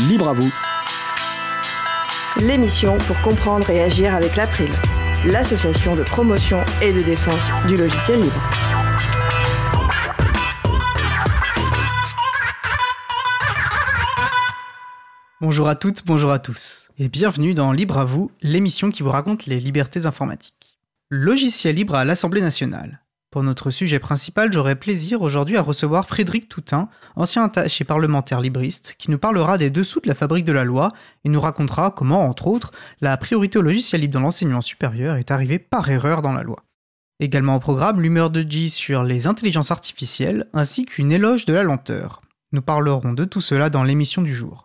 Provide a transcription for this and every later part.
Libre à vous. L'émission pour comprendre et agir avec l'April, l'association de promotion et de défense du logiciel libre. Bonjour à toutes, bonjour à tous, et bienvenue dans Libre à vous, l'émission qui vous raconte les libertés informatiques. Logiciel libre à l'Assemblée nationale. Pour notre sujet principal, j'aurai plaisir aujourd'hui à recevoir Frédéric Toutin, ancien attaché parlementaire libriste, qui nous parlera des dessous de la fabrique de la loi et nous racontera comment, entre autres, la priorité au logiciel libre dans l'enseignement supérieur est arrivée par erreur dans la loi. Également au programme, l'humeur de G sur les intelligences artificielles, ainsi qu'une éloge de la lenteur. Nous parlerons de tout cela dans l'émission du jour.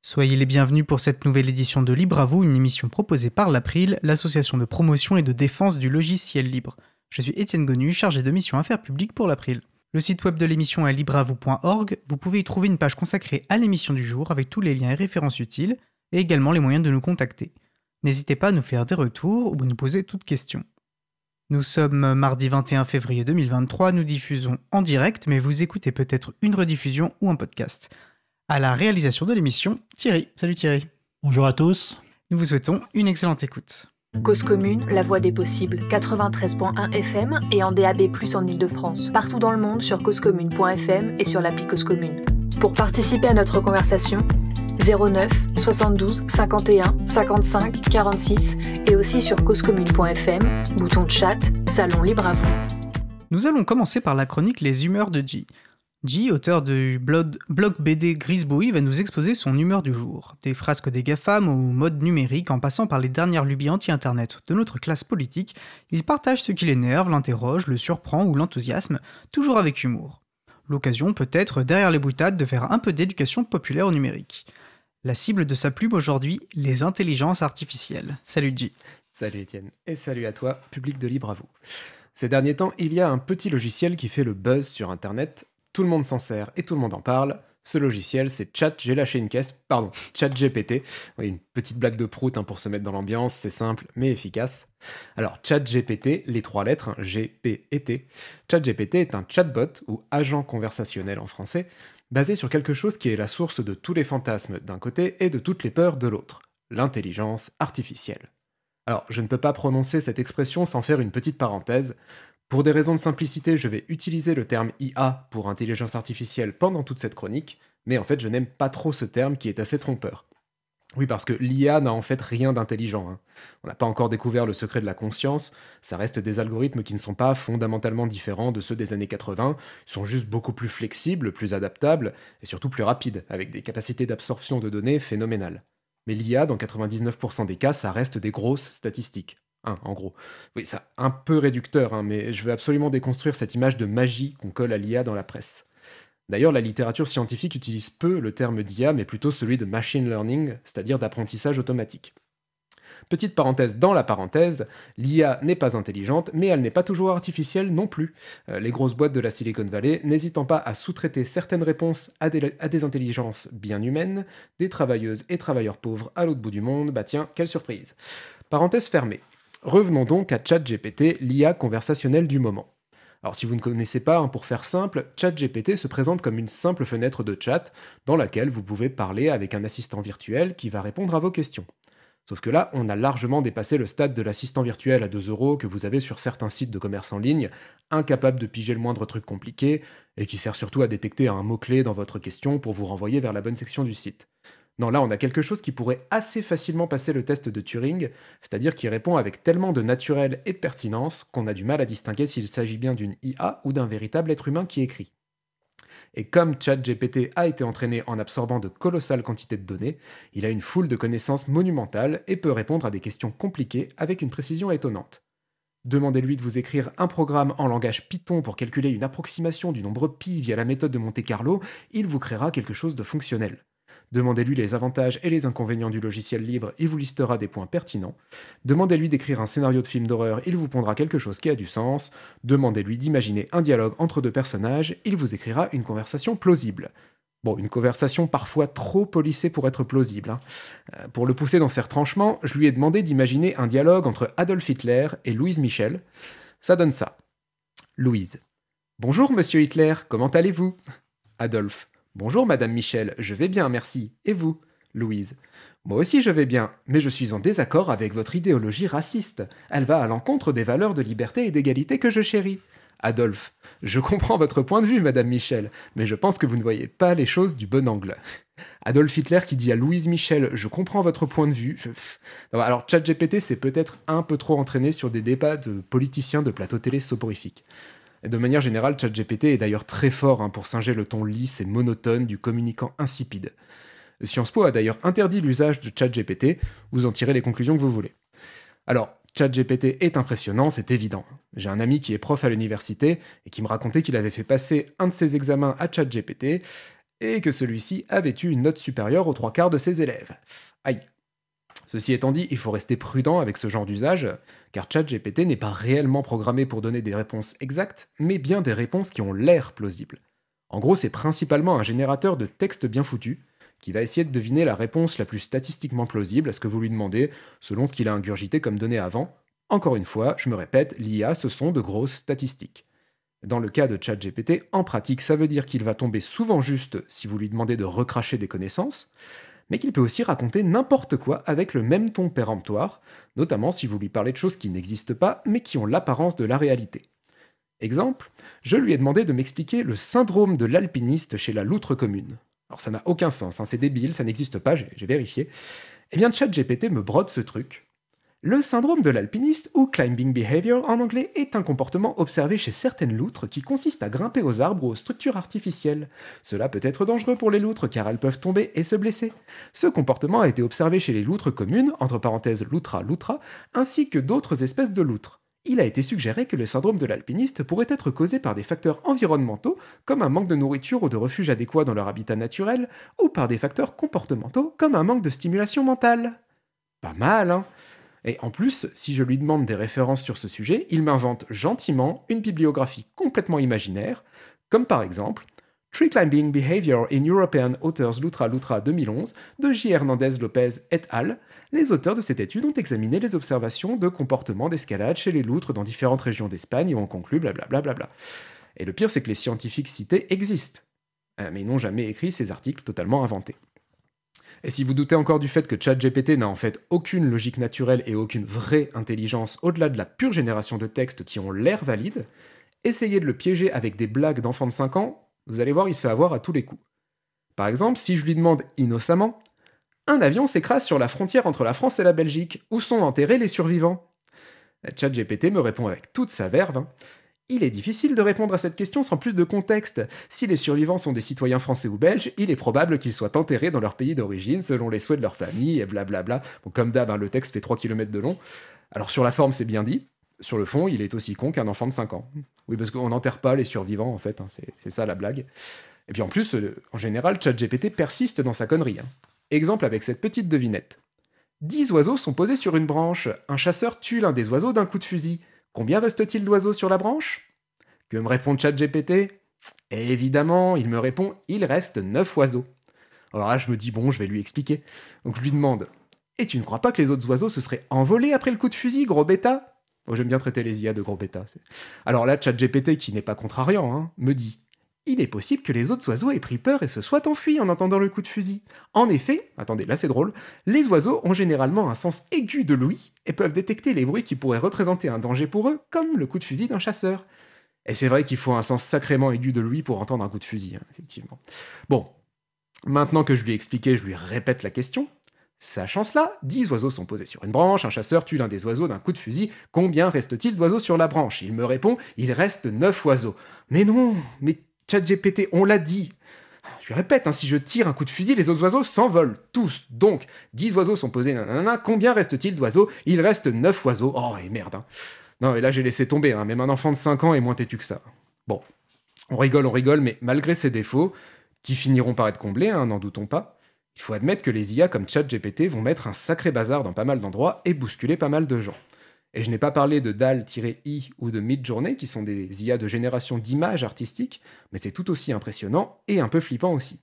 Soyez les bienvenus pour cette nouvelle édition de Libre à vous, une émission proposée par l'April, l'association de promotion et de défense du logiciel libre. Je suis Étienne Gonu, chargé de mission affaires publiques pour l'April. Le site web de l'émission est libreavou.org. Vous pouvez y trouver une page consacrée à l'émission du jour avec tous les liens et références utiles et également les moyens de nous contacter. N'hésitez pas à nous faire des retours ou à nous poser toutes questions. Nous sommes mardi 21 février 2023, nous diffusons en direct, mais vous écoutez peut-être une rediffusion ou un podcast. À la réalisation de l'émission, Thierry. Salut Thierry. Bonjour à tous. Nous vous souhaitons une excellente écoute. Cause commune, la voix des possibles, 93.1 FM et en DAB+, en Ile-de-France. Partout dans le monde sur causecommune.fm et sur l'appli Cause Commune. Pour participer à notre conversation, 09 72 51 55 46 et aussi sur causecommune.fm, bouton de chat, salon libre à vous. Nous allons commencer par la chronique Les humeurs de G. G, auteur du blog BD Grisbouille, va nous exposer son humeur du jour. Des frasques des GAFAM au mode numérique en passant par les dernières lubies anti-internet de notre classe politique, il partage ce qui l'énerve, l'interroge, le surprend ou l'enthousiasme, toujours avec humour. L'occasion peut être, derrière les boutades, de faire un peu d'éducation populaire au numérique. La cible de sa plume aujourd'hui, les intelligences artificielles. Salut G. Salut Étienne, et salut à toi, public de Libre à vous. Ces derniers temps, il y a un petit logiciel qui fait le buzz sur Internet, tout le monde s'en sert et tout le monde en parle. Ce logiciel, c'est Chat, j'ai lâché une caisse, pardon, Chat GPT. Une petite blague de prout hein, pour se mettre dans l'ambiance, c'est simple mais efficace. Alors, Chat GPT, les trois lettres, hein, G, P et T. Chat GPT est un chatbot ou agent conversationnel en français, basé sur quelque chose qui est la source de tous les fantasmes d'un côté et de toutes les peurs de l'autre, l'intelligence artificielle. Alors, je ne peux pas prononcer cette expression sans faire une petite parenthèse. Pour des raisons de simplicité, je vais utiliser le terme IA pour intelligence artificielle pendant toute cette chronique, mais en fait je n'aime pas trop ce terme qui est assez trompeur. Oui, parce que l'IA n'a en fait rien d'intelligent. Hein. On n'a pas encore découvert le secret de la conscience, ça reste des algorithmes qui ne sont pas fondamentalement différents de ceux des années 80, ils sont juste beaucoup plus flexibles, plus adaptables, et surtout plus rapides, avec des capacités d'absorption de données phénoménales. Mais l'IA, dans 99% des cas, ça reste des grosses statistiques en gros. Oui, c'est un peu réducteur, hein, mais je veux absolument déconstruire cette image de magie qu'on colle à l'IA dans la presse. D'ailleurs, la littérature scientifique utilise peu le terme d'IA, mais plutôt celui de machine learning, c'est-à-dire d'apprentissage automatique. Petite parenthèse dans la parenthèse, l'IA n'est pas intelligente, mais elle n'est pas toujours artificielle non plus. Euh, les grosses boîtes de la Silicon Valley n'hésitant pas à sous-traiter certaines réponses à des, à des, intelligences bien humaines, des travailleuses et travailleurs pauvres à l'autre bout du monde, bah tiens, quelle surprise. Parenthèse fermée. Revenons donc à ChatGPT, l'IA conversationnelle du moment. Alors si vous ne connaissez pas, hein, pour faire simple, ChatGPT se présente comme une simple fenêtre de chat dans laquelle vous pouvez parler avec un assistant virtuel qui va répondre à vos questions. Sauf que là, on a largement dépassé le stade de l'assistant virtuel à 2 euros que vous avez sur certains sites de commerce en ligne, incapable de piger le moindre truc compliqué, et qui sert surtout à détecter un mot-clé dans votre question pour vous renvoyer vers la bonne section du site. Non, là, on a quelque chose qui pourrait assez facilement passer le test de Turing, c'est-à-dire qui répond avec tellement de naturel et de pertinence qu'on a du mal à distinguer s'il s'agit bien d'une IA ou d'un véritable être humain qui écrit. Et comme ChatGPT a été entraîné en absorbant de colossales quantités de données, il a une foule de connaissances monumentales et peut répondre à des questions compliquées avec une précision étonnante. Demandez-lui de vous écrire un programme en langage Python pour calculer une approximation du nombre pi via la méthode de Monte Carlo, il vous créera quelque chose de fonctionnel. Demandez-lui les avantages et les inconvénients du logiciel libre, il vous listera des points pertinents. Demandez-lui d'écrire un scénario de film d'horreur, il vous pondra quelque chose qui a du sens. Demandez-lui d'imaginer un dialogue entre deux personnages, il vous écrira une conversation plausible. Bon, une conversation parfois trop polissée pour être plausible. Hein. Euh, pour le pousser dans ses retranchements, je lui ai demandé d'imaginer un dialogue entre Adolf Hitler et Louise Michel. Ça donne ça. Louise. Bonjour, monsieur Hitler, comment allez-vous? Adolphe. Bonjour Madame Michel, je vais bien, merci. Et vous Louise? Moi aussi je vais bien, mais je suis en désaccord avec votre idéologie raciste. Elle va à l'encontre des valeurs de liberté et d'égalité que je chéris. Adolphe. Je comprends votre point de vue, Madame Michel, mais je pense que vous ne voyez pas les choses du bon angle. Adolf Hitler qui dit à Louise Michel Je comprends votre point de vue. Alors, ChatGPT s'est peut-être un peu trop entraîné sur des débats de politiciens de plateau télé soporifiques. De manière générale, ChatGPT est d'ailleurs très fort hein, pour singer le ton lisse et monotone du communicant insipide. Sciences Po a d'ailleurs interdit l'usage de ChatGPT, vous en tirez les conclusions que vous voulez. Alors, ChatGPT est impressionnant, c'est évident. J'ai un ami qui est prof à l'université et qui me racontait qu'il avait fait passer un de ses examens à ChatGPT et que celui-ci avait eu une note supérieure aux trois quarts de ses élèves. Aïe. Ceci étant dit, il faut rester prudent avec ce genre d'usage, car ChatGPT n'est pas réellement programmé pour donner des réponses exactes, mais bien des réponses qui ont l'air plausibles. En gros, c'est principalement un générateur de texte bien foutu, qui va essayer de deviner la réponse la plus statistiquement plausible à ce que vous lui demandez, selon ce qu'il a ingurgité comme données avant. Encore une fois, je me répète, l'IA, ce sont de grosses statistiques. Dans le cas de ChatGPT, en pratique, ça veut dire qu'il va tomber souvent juste si vous lui demandez de recracher des connaissances, mais qu'il peut aussi raconter n'importe quoi avec le même ton péremptoire, notamment si vous lui parlez de choses qui n'existent pas, mais qui ont l'apparence de la réalité. Exemple, je lui ai demandé de m'expliquer le syndrome de l'alpiniste chez la loutre commune. Alors ça n'a aucun sens, hein, c'est débile, ça n'existe pas, j'ai vérifié. Eh bien ChatGPT me brode ce truc, le syndrome de l'alpiniste, ou climbing behavior en anglais, est un comportement observé chez certaines loutres qui consiste à grimper aux arbres ou aux structures artificielles. Cela peut être dangereux pour les loutres car elles peuvent tomber et se blesser. Ce comportement a été observé chez les loutres communes, entre parenthèses loutra loutra, ainsi que d'autres espèces de loutres. Il a été suggéré que le syndrome de l'alpiniste pourrait être causé par des facteurs environnementaux, comme un manque de nourriture ou de refuge adéquat dans leur habitat naturel, ou par des facteurs comportementaux, comme un manque de stimulation mentale. Pas mal, hein et en plus, si je lui demande des références sur ce sujet, il m'invente gentiment une bibliographie complètement imaginaire, comme par exemple Tree Climbing Behavior in European Authors Lutra Lutra 2011 de J. Hernandez Lopez et al. Les auteurs de cette étude ont examiné les observations de comportement d'escalade chez les loutres dans différentes régions d'Espagne et ont conclu blablabla. Bla bla bla. Et le pire, c'est que les scientifiques cités existent, euh, mais n'ont jamais écrit ces articles totalement inventés. Et si vous doutez encore du fait que ChatGPT n'a en fait aucune logique naturelle et aucune vraie intelligence au-delà de la pure génération de textes qui ont l'air valides, essayez de le piéger avec des blagues d'enfants de 5 ans, vous allez voir, il se fait avoir à tous les coups. Par exemple, si je lui demande innocemment Un avion s'écrase sur la frontière entre la France et la Belgique, où sont enterrés les survivants? ChatGPT me répond avec toute sa verve hein. Il est difficile de répondre à cette question sans plus de contexte. Si les survivants sont des citoyens français ou belges, il est probable qu'ils soient enterrés dans leur pays d'origine selon les souhaits de leur famille, et blablabla. Bon, comme d'hab, hein, le texte fait 3 km de long. Alors sur la forme, c'est bien dit. Sur le fond, il est aussi con qu'un enfant de 5 ans. Oui, parce qu'on n'enterre pas les survivants, en fait. Hein, c'est ça la blague. Et puis en plus, euh, en général, ChatGPT persiste dans sa connerie. Hein. Exemple avec cette petite devinette. 10 oiseaux sont posés sur une branche. Un chasseur tue l'un des oiseaux d'un coup de fusil. Combien reste-t-il d'oiseaux sur la branche? Que me répond ChatGPT? Évidemment, il me répond il reste 9 oiseaux. Alors là, je me dis bon, je vais lui expliquer. Donc je lui demande Et tu ne crois pas que les autres oiseaux se seraient envolés après le coup de fusil, gros bêta? Oh, J'aime bien traiter les IA de gros bêta. Alors là, ChatGPT, qui n'est pas contrariant, hein, me dit il est possible que les autres oiseaux aient pris peur et se soient enfuis en entendant le coup de fusil. En effet, attendez, là c'est drôle, les oiseaux ont généralement un sens aigu de l'ouïe et peuvent détecter les bruits qui pourraient représenter un danger pour eux, comme le coup de fusil d'un chasseur. Et c'est vrai qu'il faut un sens sacrément aigu de l'ouïe pour entendre un coup de fusil, hein, effectivement. Bon, maintenant que je lui ai expliqué, je lui répète la question. Sachant cela, dix oiseaux sont posés sur une branche, un chasseur tue l'un des oiseaux d'un coup de fusil. Combien reste-t-il d'oiseaux sur la branche? Il me répond, il reste neuf oiseaux. Mais non, mais ChatGPT, on l'a dit. Je répète, hein, si je tire un coup de fusil, les autres oiseaux s'envolent, tous. Donc, 10 oiseaux sont posés, nanana, combien reste-t-il d'oiseaux? Il reste 9 oiseaux. Oh, et merde. Hein. Non, et là j'ai laissé tomber, hein, même un enfant de 5 ans est moins têtu que ça. Bon, on rigole, on rigole, mais malgré ces défauts, qui finiront par être comblés, n'en doutons pas, il faut admettre que les IA comme ChatGPT vont mettre un sacré bazar dans pas mal d'endroits et bousculer pas mal de gens. Et je n'ai pas parlé de DAL-I ou de Midjourney, qui sont des IA de génération d'images artistiques, mais c'est tout aussi impressionnant et un peu flippant aussi.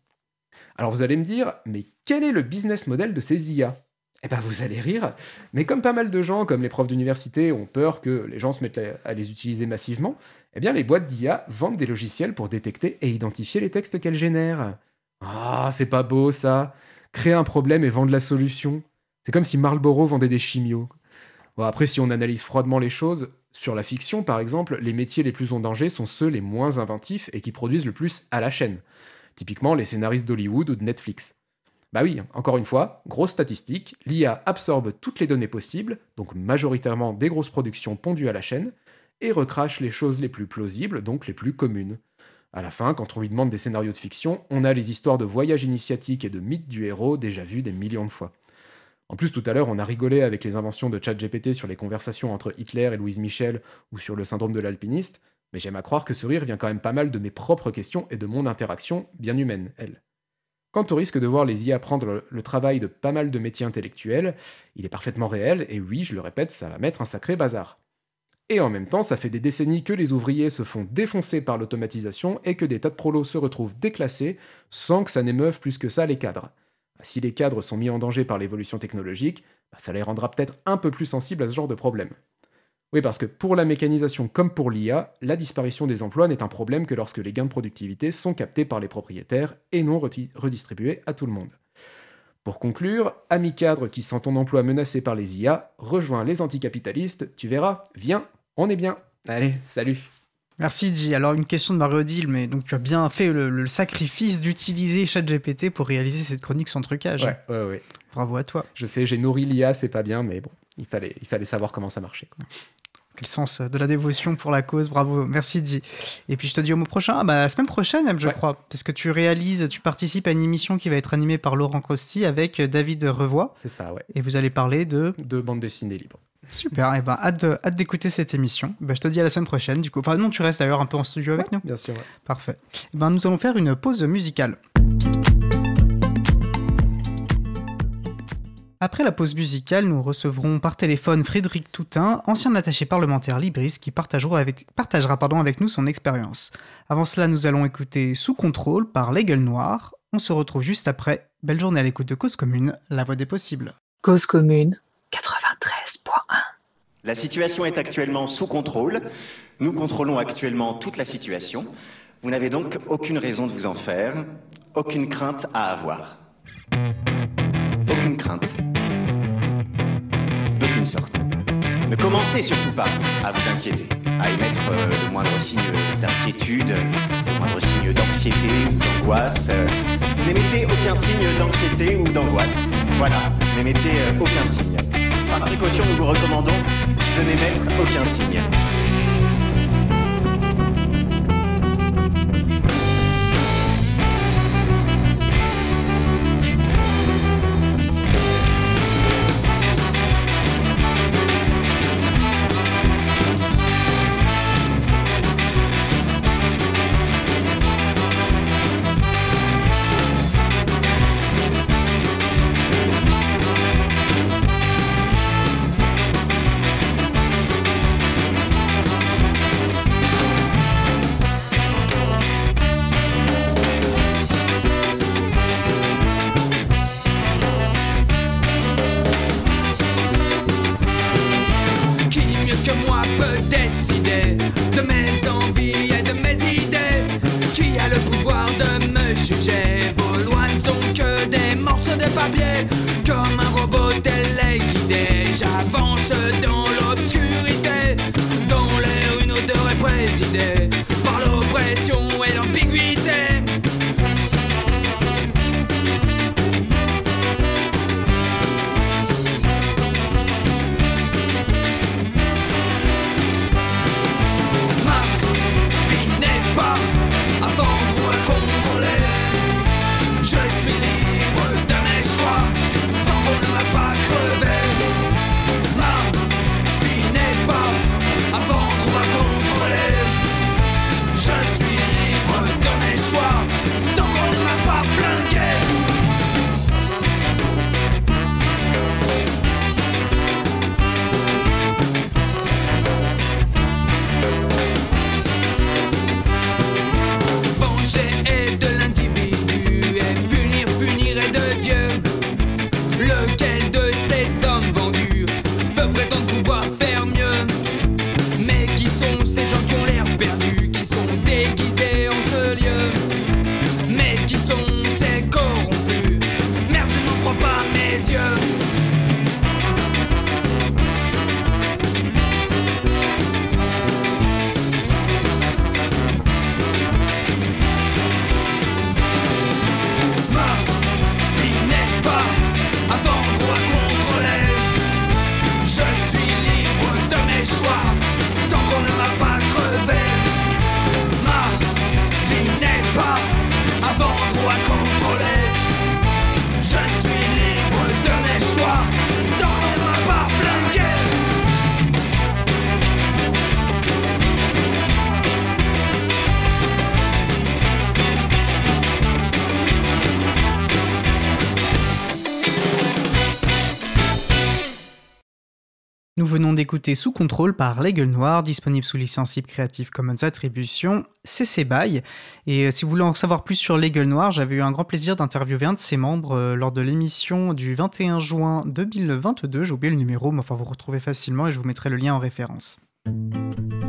Alors vous allez me dire, mais quel est le business model de ces IA Eh ben vous allez rire, mais comme pas mal de gens, comme les profs d'université, ont peur que les gens se mettent à les utiliser massivement, eh bien les boîtes d'IA vendent des logiciels pour détecter et identifier les textes qu'elles génèrent. Ah, c'est pas beau ça. Créer un problème et vendre la solution. C'est comme si Marlboro vendait des chimios. Après, si on analyse froidement les choses, sur la fiction par exemple, les métiers les plus en danger sont ceux les moins inventifs et qui produisent le plus à la chaîne. Typiquement les scénaristes d'Hollywood ou de Netflix. Bah oui, encore une fois, grosse statistique, l'IA absorbe toutes les données possibles, donc majoritairement des grosses productions pondues à la chaîne, et recrache les choses les plus plausibles, donc les plus communes. À la fin, quand on lui demande des scénarios de fiction, on a les histoires de voyages initiatiques et de mythes du héros déjà vues des millions de fois. En plus, tout à l'heure, on a rigolé avec les inventions de ChatGPT sur les conversations entre Hitler et Louise Michel ou sur le syndrome de l'alpiniste, mais j'aime à croire que ce rire vient quand même pas mal de mes propres questions et de mon interaction, bien humaine, elle. Quant au risque de voir les IA prendre le travail de pas mal de métiers intellectuels, il est parfaitement réel, et oui, je le répète, ça va mettre un sacré bazar. Et en même temps, ça fait des décennies que les ouvriers se font défoncer par l'automatisation et que des tas de prolos se retrouvent déclassés sans que ça n'émeuve plus que ça les cadres. Si les cadres sont mis en danger par l'évolution technologique, bah, ça les rendra peut-être un peu plus sensibles à ce genre de problème. Oui, parce que pour la mécanisation comme pour l'IA, la disparition des emplois n'est un problème que lorsque les gains de productivité sont captés par les propriétaires et non redistribués à tout le monde. Pour conclure, ami cadre qui sent ton emploi menacé par les IA, rejoins les anticapitalistes, tu verras, viens, on est bien. Allez, salut Merci J. Alors une question de Mario mais donc tu as bien fait le, sacrifice d'utiliser ChatGPT pour réaliser cette chronique sans trucage. Ouais, ouais, ouais. Bravo à toi. Je sais, j'ai nourri l'IA, c'est pas bien, mais bon, il fallait, il fallait savoir comment ça marchait. Quel sens de la dévotion pour la cause, bravo, merci J. Et puis je te dis au mois prochain, ah bah, la semaine prochaine même je crois, parce que tu réalises, tu participes à une émission qui va être animée par Laurent Costi avec David Revoy. C'est ça, ouais. Et vous allez parler de... De bande dessinée libre. Super, et ben hâte, d'écouter cette émission. Ben, je te dis à la semaine prochaine. Du coup, enfin non, tu restes d'ailleurs un peu en studio avec nous. Bien sûr. Parfait. ben, nous allons faire une pause musicale. Après la pause musicale, nous recevrons par téléphone Frédéric Toutin, ancien attaché parlementaire libriste, qui partagera avec, partagera pardon, avec nous son expérience. Avant cela, nous allons écouter Sous contrôle par Les Gueules Noires. On se retrouve juste après. Belle journée à l'écoute de Cause Commune, la voix des possibles. Cause Commune 93.1 La situation est actuellement sous contrôle. Nous contrôlons actuellement toute la situation. Vous n'avez donc aucune raison de vous en faire, aucune crainte à avoir. Aucune crainte sorte. Ne commencez surtout pas à vous inquiéter, à émettre euh, le moindre signe d'inquiétude, le moindre signe d'anxiété ou d'angoisse. N'émettez aucun signe d'anxiété ou d'angoisse. Voilà, n'émettez euh, aucun signe. Par précaution, nous vous recommandons de n'émettre aucun signe. Je suis D'écouter Sous contrôle par Les Gueules disponible sous licence libre Creative Commons Attribution, CC BY. Et euh, si vous voulez en savoir plus sur Les Gueules Noires, j'avais eu un grand plaisir d'interviewer un de ses membres euh, lors de l'émission du 21 juin 2022. J'ai oublié le numéro, mais enfin vous retrouvez facilement et je vous mettrai le lien en référence.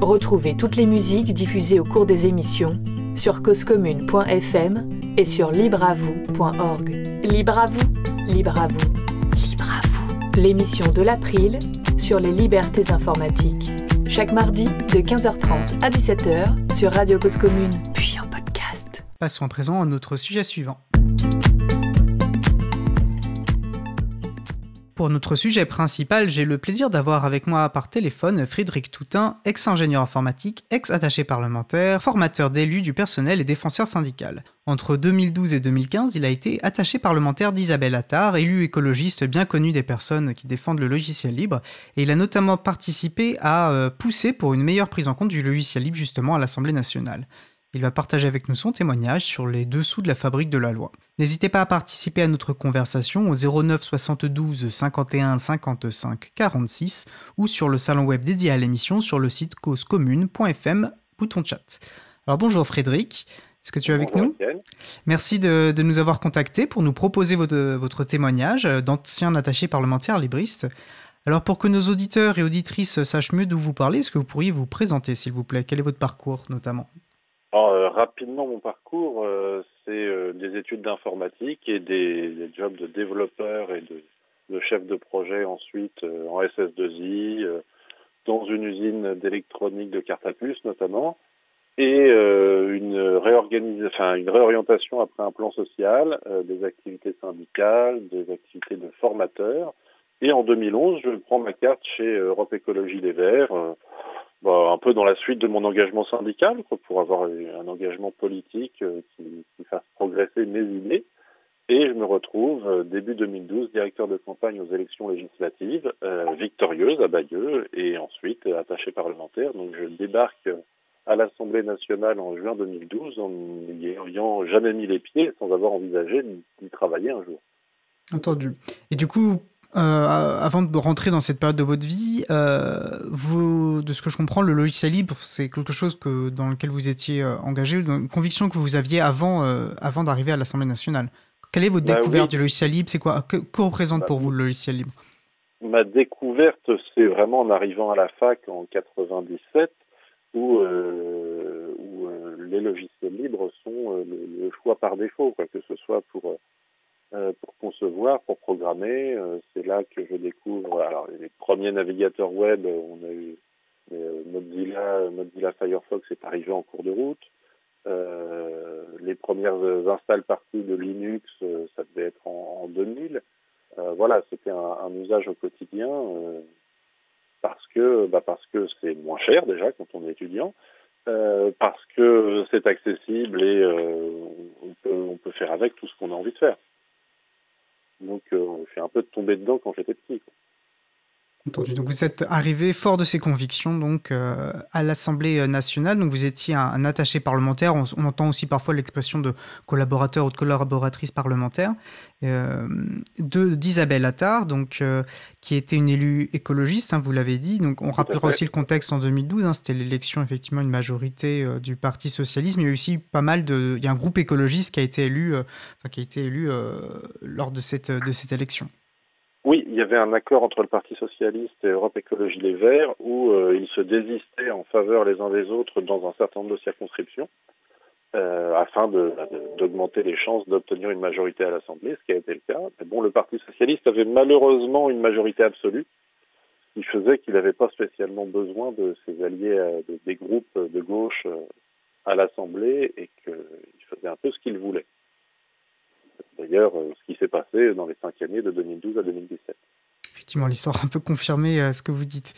Retrouvez toutes les musiques diffusées au cours des émissions sur causecommune.fm et sur libreavoue.org. Libre à vous, libre à vous, libre à vous. L'émission de l'April sur les libertés informatiques. Chaque mardi de 15h30 à 17h sur Radio Cause Commune, puis en podcast. Passons à présent à notre sujet suivant. Pour notre sujet principal, j'ai le plaisir d'avoir avec moi par téléphone Frédéric Toutin, ex-ingénieur informatique, ex-attaché parlementaire, formateur d'élus du personnel et défenseur syndical. Entre 2012 et 2015, il a été attaché parlementaire d'Isabelle Attard, élu écologiste bien connu des personnes qui défendent le logiciel libre, et il a notamment participé à euh, pousser pour une meilleure prise en compte du logiciel libre justement à l'Assemblée nationale. Il va partager avec nous son témoignage sur les dessous de la fabrique de la loi. N'hésitez pas à participer à notre conversation au 09 72 51 55 46 ou sur le salon web dédié à l'émission sur le site causecommune.fm, bouton chat. Alors bonjour Frédéric, est-ce que tu es avec nous Merci de, nous avoir contactés pour nous proposer votre, votre témoignage d'ancien attaché parlementaire libriste. Alors pour que nos auditeurs et auditrices sachent mieux d'où vous parlez, est-ce que vous pourriez vous présenter s'il vous plaît? Quel est votre parcours notamment? Euh, rapidement, mon parcours, euh, c'est euh, des études d'informatique et des, jobs de développeur et de, chef de projet ensuite en SS2I, dans une usine d'électronique de carte à puce notamment, et une, enfin, une réorientation après un plan social, des activités syndicales, des activités de formateur. Et en 2011, je prends ma carte chez Europe Écologie Les Verts bah, un peu dans la suite de mon engagement syndical, pour avoir un engagement politique euh, qui, fasse progresser mes idées. Et je me retrouve euh, début 2012 directeur de campagne aux élections législatives, euh, victorieuse à Bayeux, et ensuite attaché parlementaire. Donc je débarque à l'Assemblée nationale en juin 2012 en n'y ayant jamais mis les pieds sans avoir envisagé d'y travailler un jour. Entendu. Et du coup, euh, avant de rentrer dans cette période de votre vie, euh, vous, de ce que je comprends, le logiciel libre, c'est quelque chose que, dans lequel vous étiez euh, engagé, une conviction que vous aviez avant, avant d'arriver à l'Assemblée nationale. Quelle est votre bah découverte du logiciel libre? C'est quoi? Que, représente bah pour vous le logiciel libre? Ma découverte, c'est vraiment en arrivant à la fac en 97, où, où les logiciels libres sont le, choix par défaut, quoi, que ce soit pour pour concevoir, pour programmer. Euh, c'est là que je découvre alors, les premiers navigateurs web. On a eu euh, Mozilla, Mozilla Firefox est arrivé en cours de route. les premières installs parties de Linux, ça devait être en, 2000. voilà, c'était un, usage au quotidien parce que bah parce que c'est moins cher déjà quand on est étudiant, parce que c'est accessible et on, peut, on peut faire avec tout ce qu'on a envie de faire. Donc euh, je suis un peu tombé dedans quand j'étais petit. Entendu. Donc vous êtes arrivé fort de ces convictions donc euh, à l'Assemblée euh, nationale. Donc vous étiez un, attaché parlementaire. On, entend aussi parfois l'expression de collaborateur ou de collaboratrice parlementaire. Euh, d'Isabelle Attard, donc qui était une élue écologiste, hein, vous l'avez dit. Donc on rappellera aussi le contexte en 2012. Hein, C'était l'élection effectivement une majorité du Parti socialiste, mais il y a aussi pas mal de. Il y a un groupe écologiste qui a été élu, enfin, qui a été élu lors de cette de cette élection. Oui, il y avait un accord entre le Parti socialiste et Europe Écologie Les Verts où euh, ils se désistaient en faveur les uns des autres dans un certain nombre de circonscriptions euh, afin d'augmenter les chances d'obtenir une majorité à l'Assemblée, ce qui a été le cas. Mais bon, le Parti socialiste avait malheureusement une majorité absolue, ce qui faisait qu'il n'avait pas spécialement besoin de ses alliés euh, des groupes de gauche à l'Assemblée et qu'il faisait un peu ce qu'il voulait d'ailleurs euh, ce qui s'est passé dans les cinq années de 2012 à 2017. Effectivement, l'histoire a un peu confirmé euh, ce que vous dites.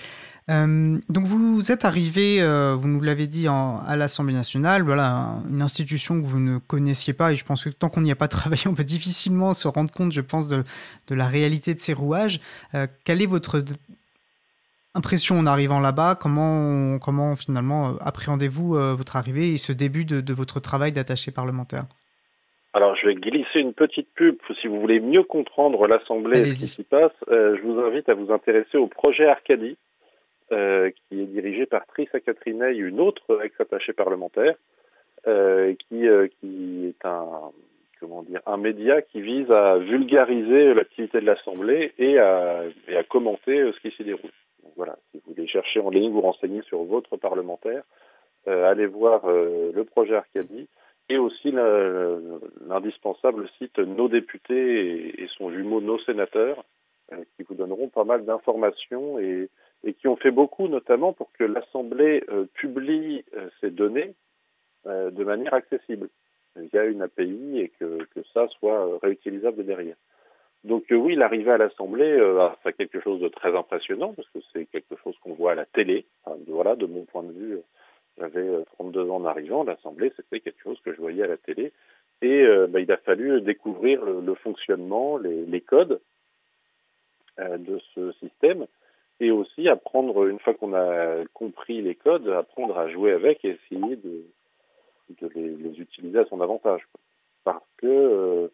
Euh, donc vous êtes arrivé, vous nous l'avez dit, à l'Assemblée nationale, voilà, une institution que vous ne connaissiez pas, et je pense que tant qu'on n'y a pas travaillé, on peut difficilement se rendre compte, je pense, de, la réalité de ces rouages. quelle est votre impression en arrivant là-bas? Comment, comment finalement appréhendez-vous votre arrivée et ce début de votre travail d'attaché parlementaire? Alors, je vais glisser une petite pub. Si vous voulez mieux comprendre l'Assemblée et ce qui s'y passe, je vous invite à vous intéresser au projet Arcadie, qui est dirigé par Trissa Catrinei, une autre ex-attachée parlementaire, qui, qui est un, comment dire, un média qui vise à vulgariser l'activité de l'Assemblée et à, et à commenter euh, ce qui s'y déroule. Donc voilà, si vous voulez chercher en ligne, vous renseigner sur votre parlementaire, euh, allez voir euh, le projet Arcadie et aussi l'indispensable site Nos députés et, son jumeau Nos sénateurs, qui vous donneront pas mal d'informations et, qui ont fait beaucoup, notamment pour que l'Assemblée publie ses données de manière accessible via une API et que, ça soit euh, réutilisable derrière. Donc euh, oui, l'arrivée à l'Assemblée, euh, c'est quelque chose de très impressionnant parce que c'est quelque chose qu'on voit à la télé. voilà, de mon point de vue, j'avais 32 ans en arrivant, l'Assemblée, c'était quelque chose que je voyais à la télé. Et bah, il a fallu découvrir le, fonctionnement, les, codes de ce système et aussi apprendre, une fois qu'on a compris les codes, apprendre à jouer avec et essayer de, de les, utiliser à son avantage. Parce que, euh,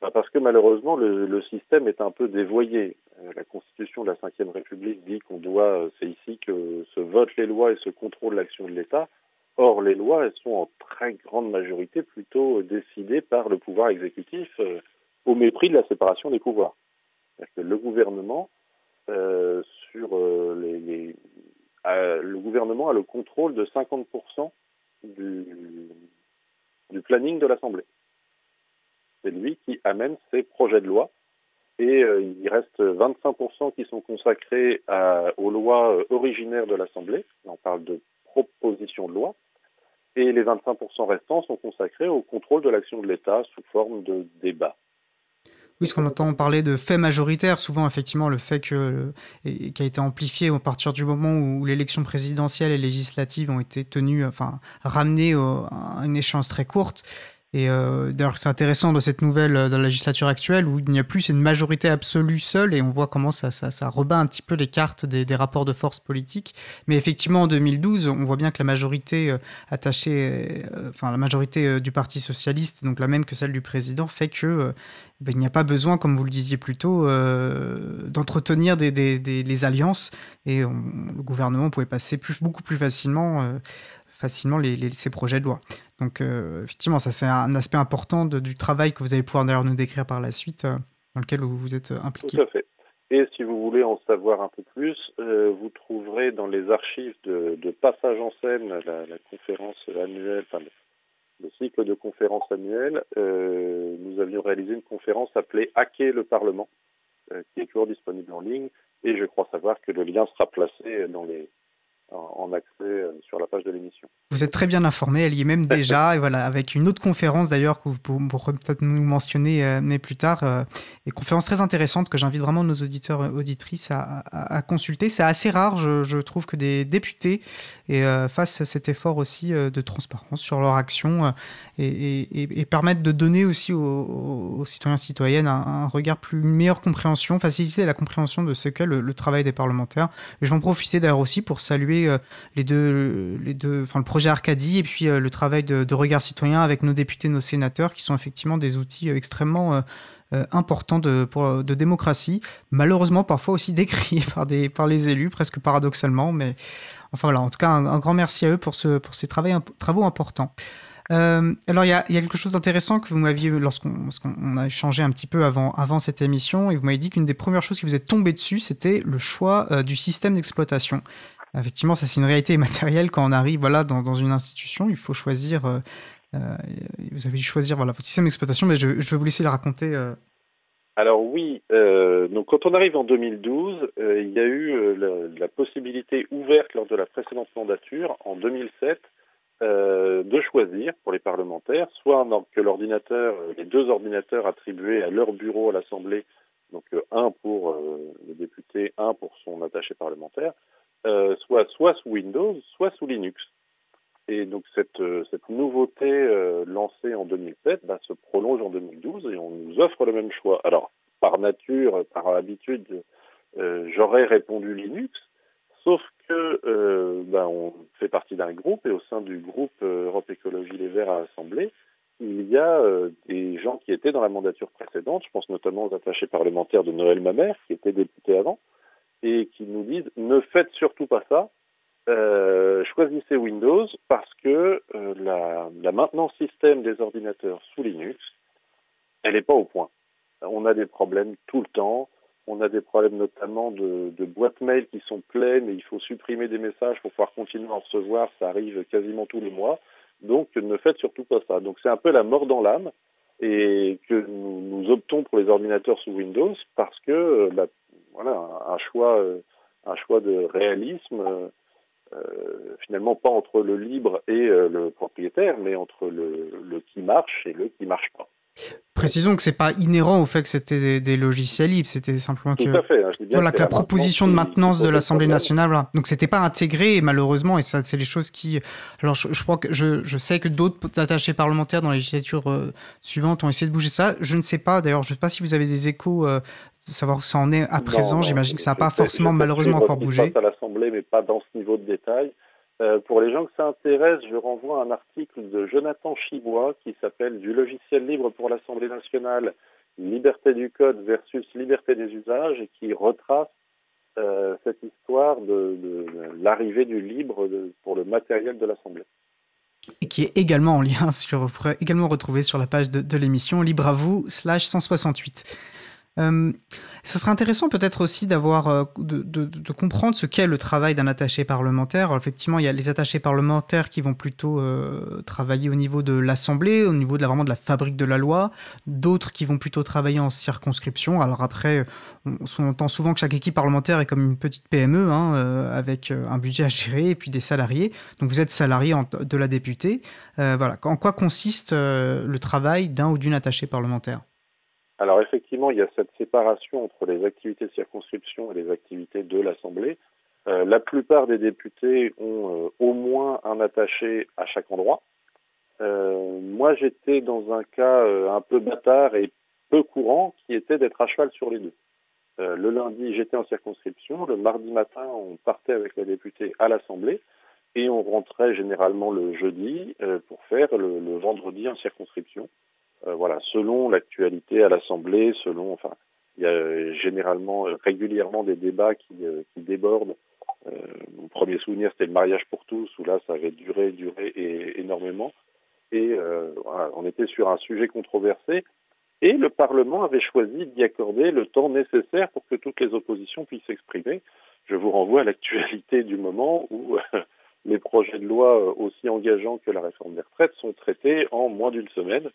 bah, parce que malheureusement, le, système est un peu dévoyé. Euh, la Constitution de la Ve République dit qu'on doit, euh, c'est ici que se votent les lois et se contrôle l'action de l'État. Or, les lois, elles sont en très grande majorité plutôt décidées par le pouvoir exécutif au mépris de la séparation des pouvoirs. Que le gouvernement, sur les, le gouvernement a le contrôle de 50% du, planning de l'Assemblée. C'est lui qui amène ses projets de loi et euh, il reste 25% qui sont consacrés aux lois euh, originaires de l'Assemblée. On parle de propositions de loi. Et les 25% restants sont consacrés au contrôle de l'action de l'État sous forme de débat. Oui, ce qu'on entend parler de fait majoritaire, souvent effectivement le fait que, qui a été amplifié à partir du moment où l'élection présidentielle et législative ont été tenues, enfin ramenées à une échéance très courte, et euh, d'ailleurs, c'est intéressant dans cette nouvelle, euh, dans la législature actuelle, où il n'y a plus une majorité absolue seule, et on voit comment ça, ça, ça rebat un petit peu les cartes des, des, rapports de force politiques. Mais effectivement, en 2012, on voit bien que la majorité euh, attachée, enfin la majorité du Parti socialiste, donc la même que celle du président, fait que ben, il n'y a pas besoin, comme vous le disiez plus tôt, d'entretenir des, des, des, les alliances, et le gouvernement pouvait passer plus, beaucoup plus facilement facilement les, ces projets de loi. Donc euh, effectivement, ça c'est un aspect important du travail que vous allez pouvoir d'ailleurs nous décrire par la suite, euh, dans lequel vous, vous êtes euh, impliqué. Tout à fait. Et si vous voulez en savoir un peu plus, vous trouverez dans les archives de, Passage en scène la, conférence annuelle, enfin, le, cycle de conférences annuelles, nous avions réalisé une conférence appelée Hacker le Parlement, qui est toujours disponible en ligne, et je crois savoir que le lien sera placé dans les, en accès euh, sur la page de l'émission. Vous êtes très bien informé, elle y est même déjà, et voilà, avec une autre conférence d'ailleurs que vous pourrez peut-être nous mentionner euh, mais plus tard, euh, et conférence très intéressante que j'invite vraiment nos auditeurs et auditrices à, consulter. C'est assez rare, je, trouve, que des députés et, fassent cet effort aussi de transparence sur leur action et, permettent de donner aussi aux, citoyens et citoyennes un, regard plus, une meilleure compréhension, faciliter la compréhension de ce qu'est le, le travail des parlementaires. Et je vais en profiter d'ailleurs aussi pour saluer euh, le projet Arcadie et puis euh, le travail de, regard citoyen avec nos députés, nos sénateurs, qui sont effectivement des outils euh, extrêmement importants de, démocratie, malheureusement parfois aussi décriés par, les élus, presque paradoxalement, mais enfin voilà, en tout cas un, grand merci à eux pour, ce, pour ces travaux, importants. alors, il y, a, quelque chose d'intéressant que vous m'aviez, lorsqu'on a échangé un petit peu avant, avant cette émission, et vous m'avez dit qu'une des premières choses qui vous est tombée dessus, c'était le choix du système d'exploitation. Effectivement, ça c'est une réalité matérielle quand on arrive voilà, dans, une institution, il faut choisir, euh, euh, vous avez dû choisir voilà, votre système d'exploitation, mais je, vais vous laisser le raconter. Euh. Alors oui, donc quand on arrive en 2012, il y a eu la, possibilité ouverte lors de la précédente mandature, en 2007, de choisir pour les parlementaires, soit que l'ordinateur, les deux ordinateurs attribués à leur bureau à l'Assemblée, donc un pour le député, un pour son attaché parlementaire, euh, soit, sous Windows, soit sous Linux. Et donc cette, euh, cette nouveauté euh, lancée en 2007 bah, se prolonge en 2012 et on nous offre le même choix. Alors, par nature, par habitude, j'aurais répondu Linux, sauf que bah, on fait partie d'un groupe et au sein du groupe Europe Écologie Les Verts à l'Assemblée, il y a des gens qui étaient dans la mandature précédente, je pense notamment aux attachés parlementaires de Noël Mamère, qui étaient députés avant, et qui nous disent ne faites surtout pas ça, choisissez Windows parce que la, la, maintenance système des ordinateurs sous Linux, elle n'est pas au point. On a des problèmes tout le temps. On a des problèmes notamment de, boîtes mail qui sont pleines et il faut supprimer des messages pour pouvoir continuer à en recevoir. Ça arrive quasiment tous les mois. Donc ne faites surtout pas ça. Donc c'est un peu la mort dans l'âme et que nous, optons pour les ordinateurs sous Windows parce que euh, bah, voilà un choix euh, un choix de réalisme euh, finalement pas entre le libre et le propriétaire mais entre le, le qui marche et le qui marche pas. Précisons que c'est pas inhérent au fait que c'était des, logiciels libres, c'était simplement que, hein, voilà, que la, proposition de maintenance de l'Assemblée nationale, voilà. donc c'était pas intégré malheureusement et ça c'est les choses qui, alors je, crois que je, je, sais que d'autres attachés parlementaires dans les législatures euh, suivantes ont essayé de bouger ça. Je ne sais pas d'ailleurs, je ne sais pas si vous avez des échos euh, de savoir où ça en est à présent. J'imagine que ça n'a pas forcément malheureusement encore bougé. à l'Assemblée, mais pas dans ce niveau de détail. Euh, pour les gens que ça intéresse, je renvoie à un article de Jonathan Chibois qui s'appelle Du logiciel libre pour l'Assemblée nationale, liberté du code versus liberté des usages et qui retrace euh, cette histoire de, l'arrivée du libre pour le matériel de l'Assemblée. Et qui est également en lien sur, également retrouvé sur la page de, l'émission Libre à vous slash 168. Euh, ça serait intéressant peut-être aussi d'avoir euh, de, comprendre ce qu'est le travail d'un attaché parlementaire. effectivement, il y a les attachés parlementaires qui vont plutôt euh, travailler au niveau de l'Assemblée, au niveau de vraiment de la fabrique de la loi, d'autres qui vont plutôt travailler en circonscription. Alors après, on, entend souvent que chaque équipe parlementaire est comme une petite PME hein, avec un budget à gérer et puis des salariés. Donc vous êtes salarié de la députée. voilà. En quoi consiste le travail d'un ou d'une attachée parlementaire? Alors effectivement, il y a cette séparation entre les activités de circonscription et les activités de l'Assemblée. Euh, la plupart des députés ont euh, au moins un attaché à chaque endroit. Euh, moi, j'étais dans un cas un peu bâtard et peu courant, qui était d'être à cheval sur les deux. le lundi, j'étais en circonscription. Le mardi matin, on partait avec la députée à l'Assemblée et on rentrait généralement le jeudi pour faire le vendredi en circonscription. Euh, voilà, selon l'actualité à l'Assemblée, selon, enfin, il y a généralement euh, régulièrement des débats qui, euh, débordent. mon premier souvenir, c'était le mariage pour tous, où là, ça avait duré, duré énormément. Et on était sur un sujet controversé. Et le Parlement avait choisi d'y accorder le temps nécessaire pour que toutes les oppositions puissent s'exprimer. Je vous renvoie à l'actualité du moment où les projets de loi aussi engageants que la réforme des retraites sont traités en moins d'une semaine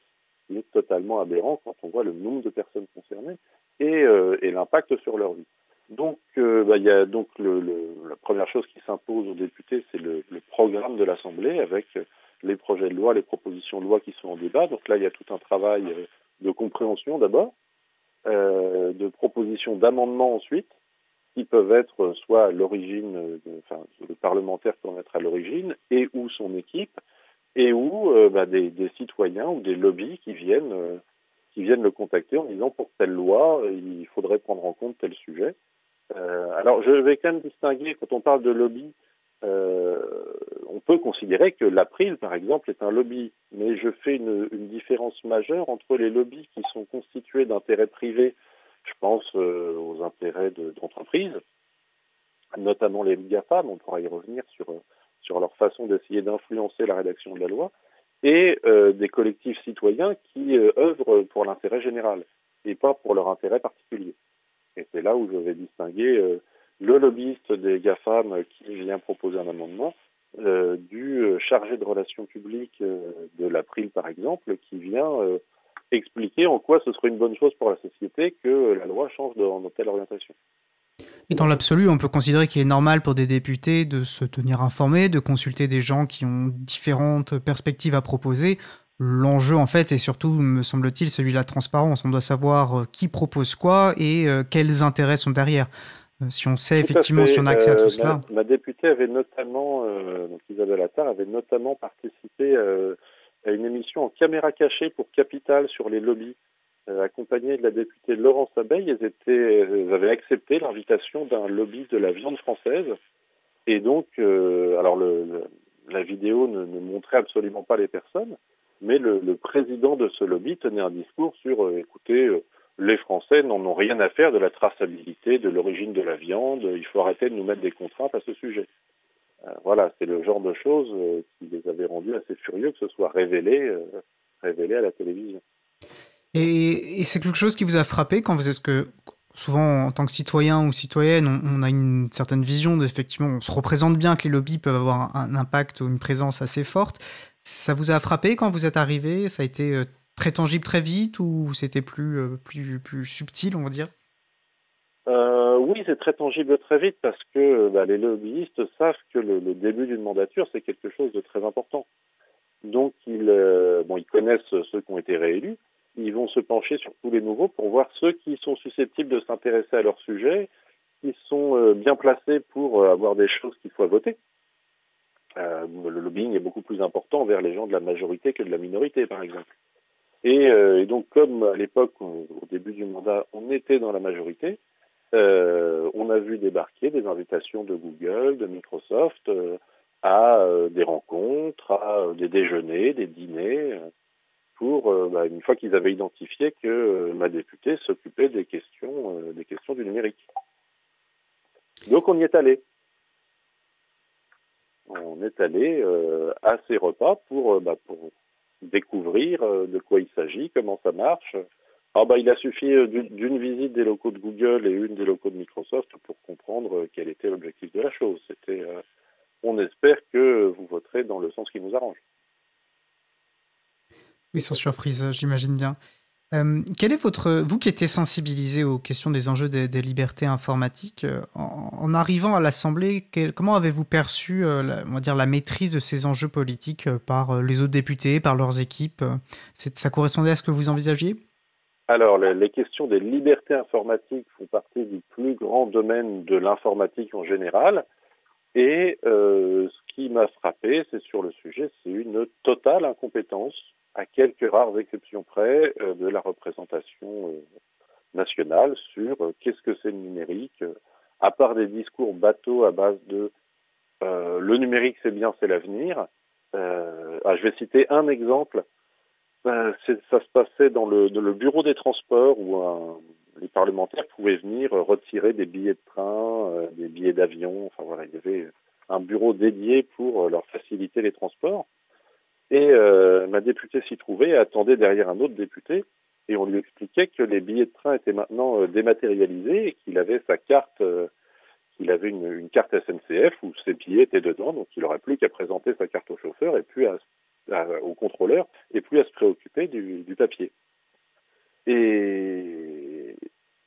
est totalement aberrant quand on voit le nombre de personnes concernées et, euh, l'impact sur leur vie. Donc, euh, bah, y a donc la première chose qui s'impose aux députés, c'est le, programme de l'Assemblée avec les projets de loi, les propositions de loi qui sont en débat. Donc là, il y a tout un travail euh, de compréhension d'abord, de propositions d'amendements ensuite, qui peuvent être soit à l'origine, enfin, le parlementaire peut en être à l'origine, et ou son équipe, et où euh, bah, des, citoyens ou des lobbies qui viennent, euh, qui viennent le contacter en disant pour telle loi, il faudrait prendre en compte tel sujet. Euh, alors je vais quand même distinguer, quand on parle de lobby, on peut considérer que l'April, par exemple, est un lobby, mais je fais une, différence majeure entre les lobbies qui sont constitués d'intérêts privés, je pense aux intérêts d'entreprises, notamment les GAFAM, on pourra y revenir sur sur leur façon d'essayer d'influencer la rédaction de la loi, et euh, des collectifs citoyens qui euh, œuvrent pour l'intérêt général et pas pour leur intérêt particulier. Et c'est là où je vais distinguer euh, le lobbyiste des GAFAM qui vient proposer un amendement du chargé de relations publiques de l'April, par exemple, qui vient expliquer en quoi ce serait une bonne chose pour la société que la loi change dans telle orientation. Et dans l'absolu, on peut considérer qu'il est normal pour des députés de se tenir informés, de consulter des gens qui ont différentes perspectives à proposer. L'enjeu, en fait, est surtout, me semble-t-il, celui de la transparence. On doit savoir euh, qui propose quoi et euh, quels intérêts sont derrière. Euh, si on sait effectivement, si on a accès à tout cela. Ma, députée avait notamment, donc Isabelle Attard, avait notamment participé à une émission en caméra cachée pour Capital sur les lobbies. Euh, accompagné de la députée Laurence Abeille, elles, avaient accepté l'invitation d'un lobby de la viande française. Et donc, euh, alors la vidéo ne, montrait absolument pas les personnes, mais le, président de ce lobby tenait un discours sur, écoutez, les Français n'en ont rien à faire de la traçabilité, de l'origine de la viande, il faut arrêter de nous mettre des contraintes à ce sujet. voilà, c'est le genre de choses qui les avait rendus assez furieux que ce soit révélé, révélé à la télévision. Et, c'est quelque chose qui vous a frappé quand vous êtes que souvent en tant que citoyen ou citoyenne, on, a une certaine vision d'effectivement, on se représente bien que les lobbies peuvent avoir un, impact ou une présence assez forte. Ça vous a frappé quand vous êtes arrivé? Ça a été euh, très tangible très vite ou c'était plus, euh, plus, plus subtil, on va dire? Euh, oui, c'est très tangible très vite parce que bah, les lobbyistes savent que le, début d'une mandature, c'est quelque chose de très important. Donc, ils, bon, ils connaissent ceux qui ont été réélus, ils vont se pencher sur tous les nouveaux pour voir ceux qui sont susceptibles de s'intéresser à leur sujet, qui sont euh, bien placés pour euh, avoir des choses qu'il faut voter. Euh, le lobbying est beaucoup plus important vers les gens de la majorité que de la minorité, par exemple. Et, donc, comme à l'époque, au début du mandat, on était dans la majorité, on a vu débarquer des invitations de Google, de Microsoft, à des rencontres, à des déjeuners, des dîners euh, bah, une fois qu'ils avaient identifié que euh, ma députée s'occupait des questions, euh, des questions du numérique. Donc on y est allé. On est allé à ces repas pour, bah, découvrir de quoi il s'agit, comment ça marche. Alors, bah, il a suffi d'une visite des locaux de Google et une des locaux de Microsoft pour comprendre quel était l'objectif de la chose. C'était, on espère que vous voterez dans le sens qui nous arrange. Oui, sans surprise, j'imagine bien. Euh, quel est votre, vous qui étiez sensibilisé aux questions des enjeux des, libertés informatiques, euh, en, arrivant à l'Assemblée, comment avez-vous perçu, euh, la, dire, la maîtrise de ces enjeux politiques par les autres députés, par leurs équipes Ça correspondait à ce que vous envisagiez? Alors, les, questions des libertés informatiques font partie du plus grand domaine de l'informatique en général. Et ce qui m'a frappé, c'est sur le sujet, c'est une totale incompétence à quelques rares exceptions près, euh, de la représentation euh, nationale sur euh, qu'est-ce que c'est le numérique, à part des discours bateaux à base de le numérique c'est bien, c'est l'avenir. Ah, je vais citer un exemple. ça se passait dans le, bureau des transports où les parlementaires pouvaient venir retirer des billets de train, des billets d'avion. Enfin voilà, il y avait un bureau dédié pour leur faciliter les transports. Et euh, ma députée s'y trouvait attendait derrière un autre député. Et on lui expliquait que les billets de train étaient maintenant euh, dématérialisés et qu'il avait sa carte, euh, qu'il avait une, carte SNCF où ses billets étaient dedans. Donc il n'aurait plus qu'à présenter sa carte au chauffeur et puis au contrôleur et plus à se préoccuper du, papier. Et,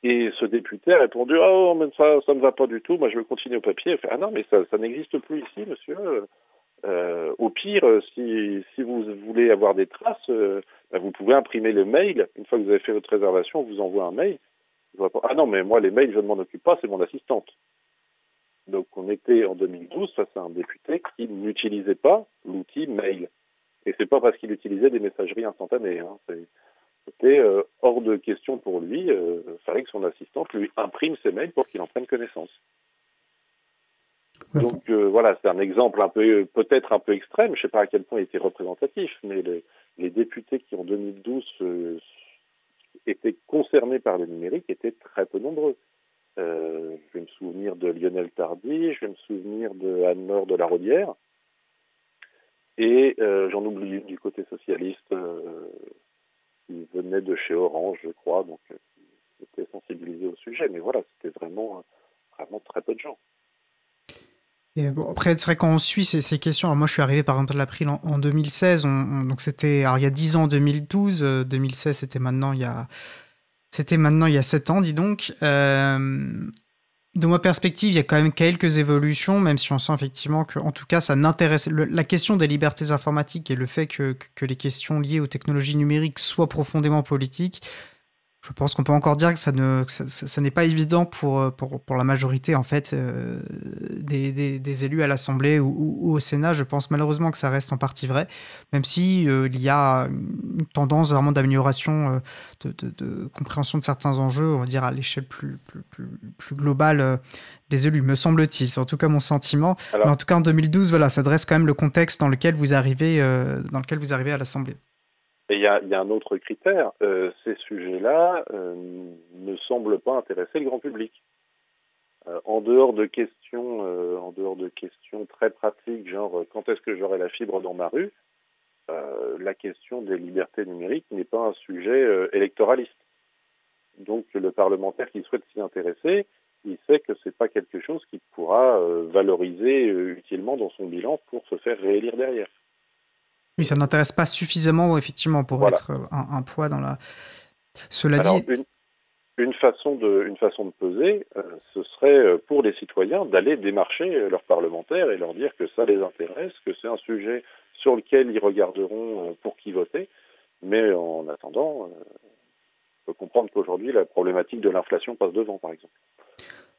ce député a répondu Oh, mais ça, ne va pas du tout, moi je veux continuer au papier. Ah non, mais ça n'existe plus ici, monsieur. Euh, au pire, euh, si, vous voulez avoir des traces, euh, bah, vous pouvez imprimer le mail. Une fois que vous avez fait votre réservation, on vous envoie un mail. Ah non, mais moi, les mails, je ne m'en occupe pas, c'est mon assistante. Donc on était en 2012 face à un député qui n'utilisait pas l'outil mail. Et c'est pas parce qu'il utilisait des messageries instantanées. Hein. C'était hors de question pour lui. Il fallait que son assistante lui imprime ses mails pour qu'il en prenne connaissance. Donc euh, voilà, c'est un exemple un peu peut-être un peu extrême, je ne sais pas à quel point il était représentatif, mais les, députés qui en 2012 euh, étaient concernés par le numérique étaient très peu nombreux. Euh, je vais me souvenir de Lionel Tardy, je vais me souvenir de Anne-Laure de la Rodière, et j'en oublie du côté socialiste qui venait de chez Orange, je crois, donc qui était sensibilisé au sujet, mais voilà, c'était vraiment, vraiment très peu de gens après, c'est vrai qu'on suit ces, questions. Alors moi, je suis arrivé par exemple à l'April en, 2016. donc c'était, il y a 10 ans, 2012. 2016, euh, c'était maintenant il y a, c'était maintenant il y a 7 ans, dis donc. Euh, de ma perspective, il y a quand même quelques évolutions, même si on sent effectivement que, en tout cas, ça n'intéresse. La question des libertés informatiques et le fait que, que les questions liées aux technologies numériques soient profondément politiques, je pense qu'on peut encore dire que ça ne ça, n'est pas évident pour, euh, pour, pour, la majorité en fait euh, des, des, élus à l'Assemblée ou, au Sénat. Je pense malheureusement que ça reste en partie vrai, même si euh, il y a une tendance vraiment d'amélioration de, de, compréhension de certains enjeux, on va dire à l'échelle plus, plus, plus, globale des élus, me semble-t-il. C'est en tout cas mon sentiment. Mais en tout cas en 2012, voilà, ça dresse quand même le contexte dans lequel vous arrivez dans lequel vous arrivez à l'Assemblée. Il y a, un autre critère, ces sujets-là ne semblent pas intéresser le grand public. en dehors de questions, en dehors de questions très pratiques, genre quand est-ce que j'aurai la fibre dans ma rue, la question des libertés numériques n'est pas un sujet électoraliste. Donc le parlementaire qui souhaite s'y intéresser, il sait que ce n'est pas quelque chose qu'il pourra euh, valoriser euh, utilement dans son bilan pour se faire réélire derrière. Oui, ça n'intéresse pas suffisamment, effectivement, pour être euh, un, poids dans la. Cela dit. Une, façon de, une façon de peser, ce serait pour les citoyens d'aller démarcher leurs parlementaires et leur dire que ça les intéresse, que c'est un sujet sur lequel ils regarderont pour qui voter. Mais en attendant, on peut comprendre qu'aujourd'hui, la problématique de l'inflation passe devant, par exemple.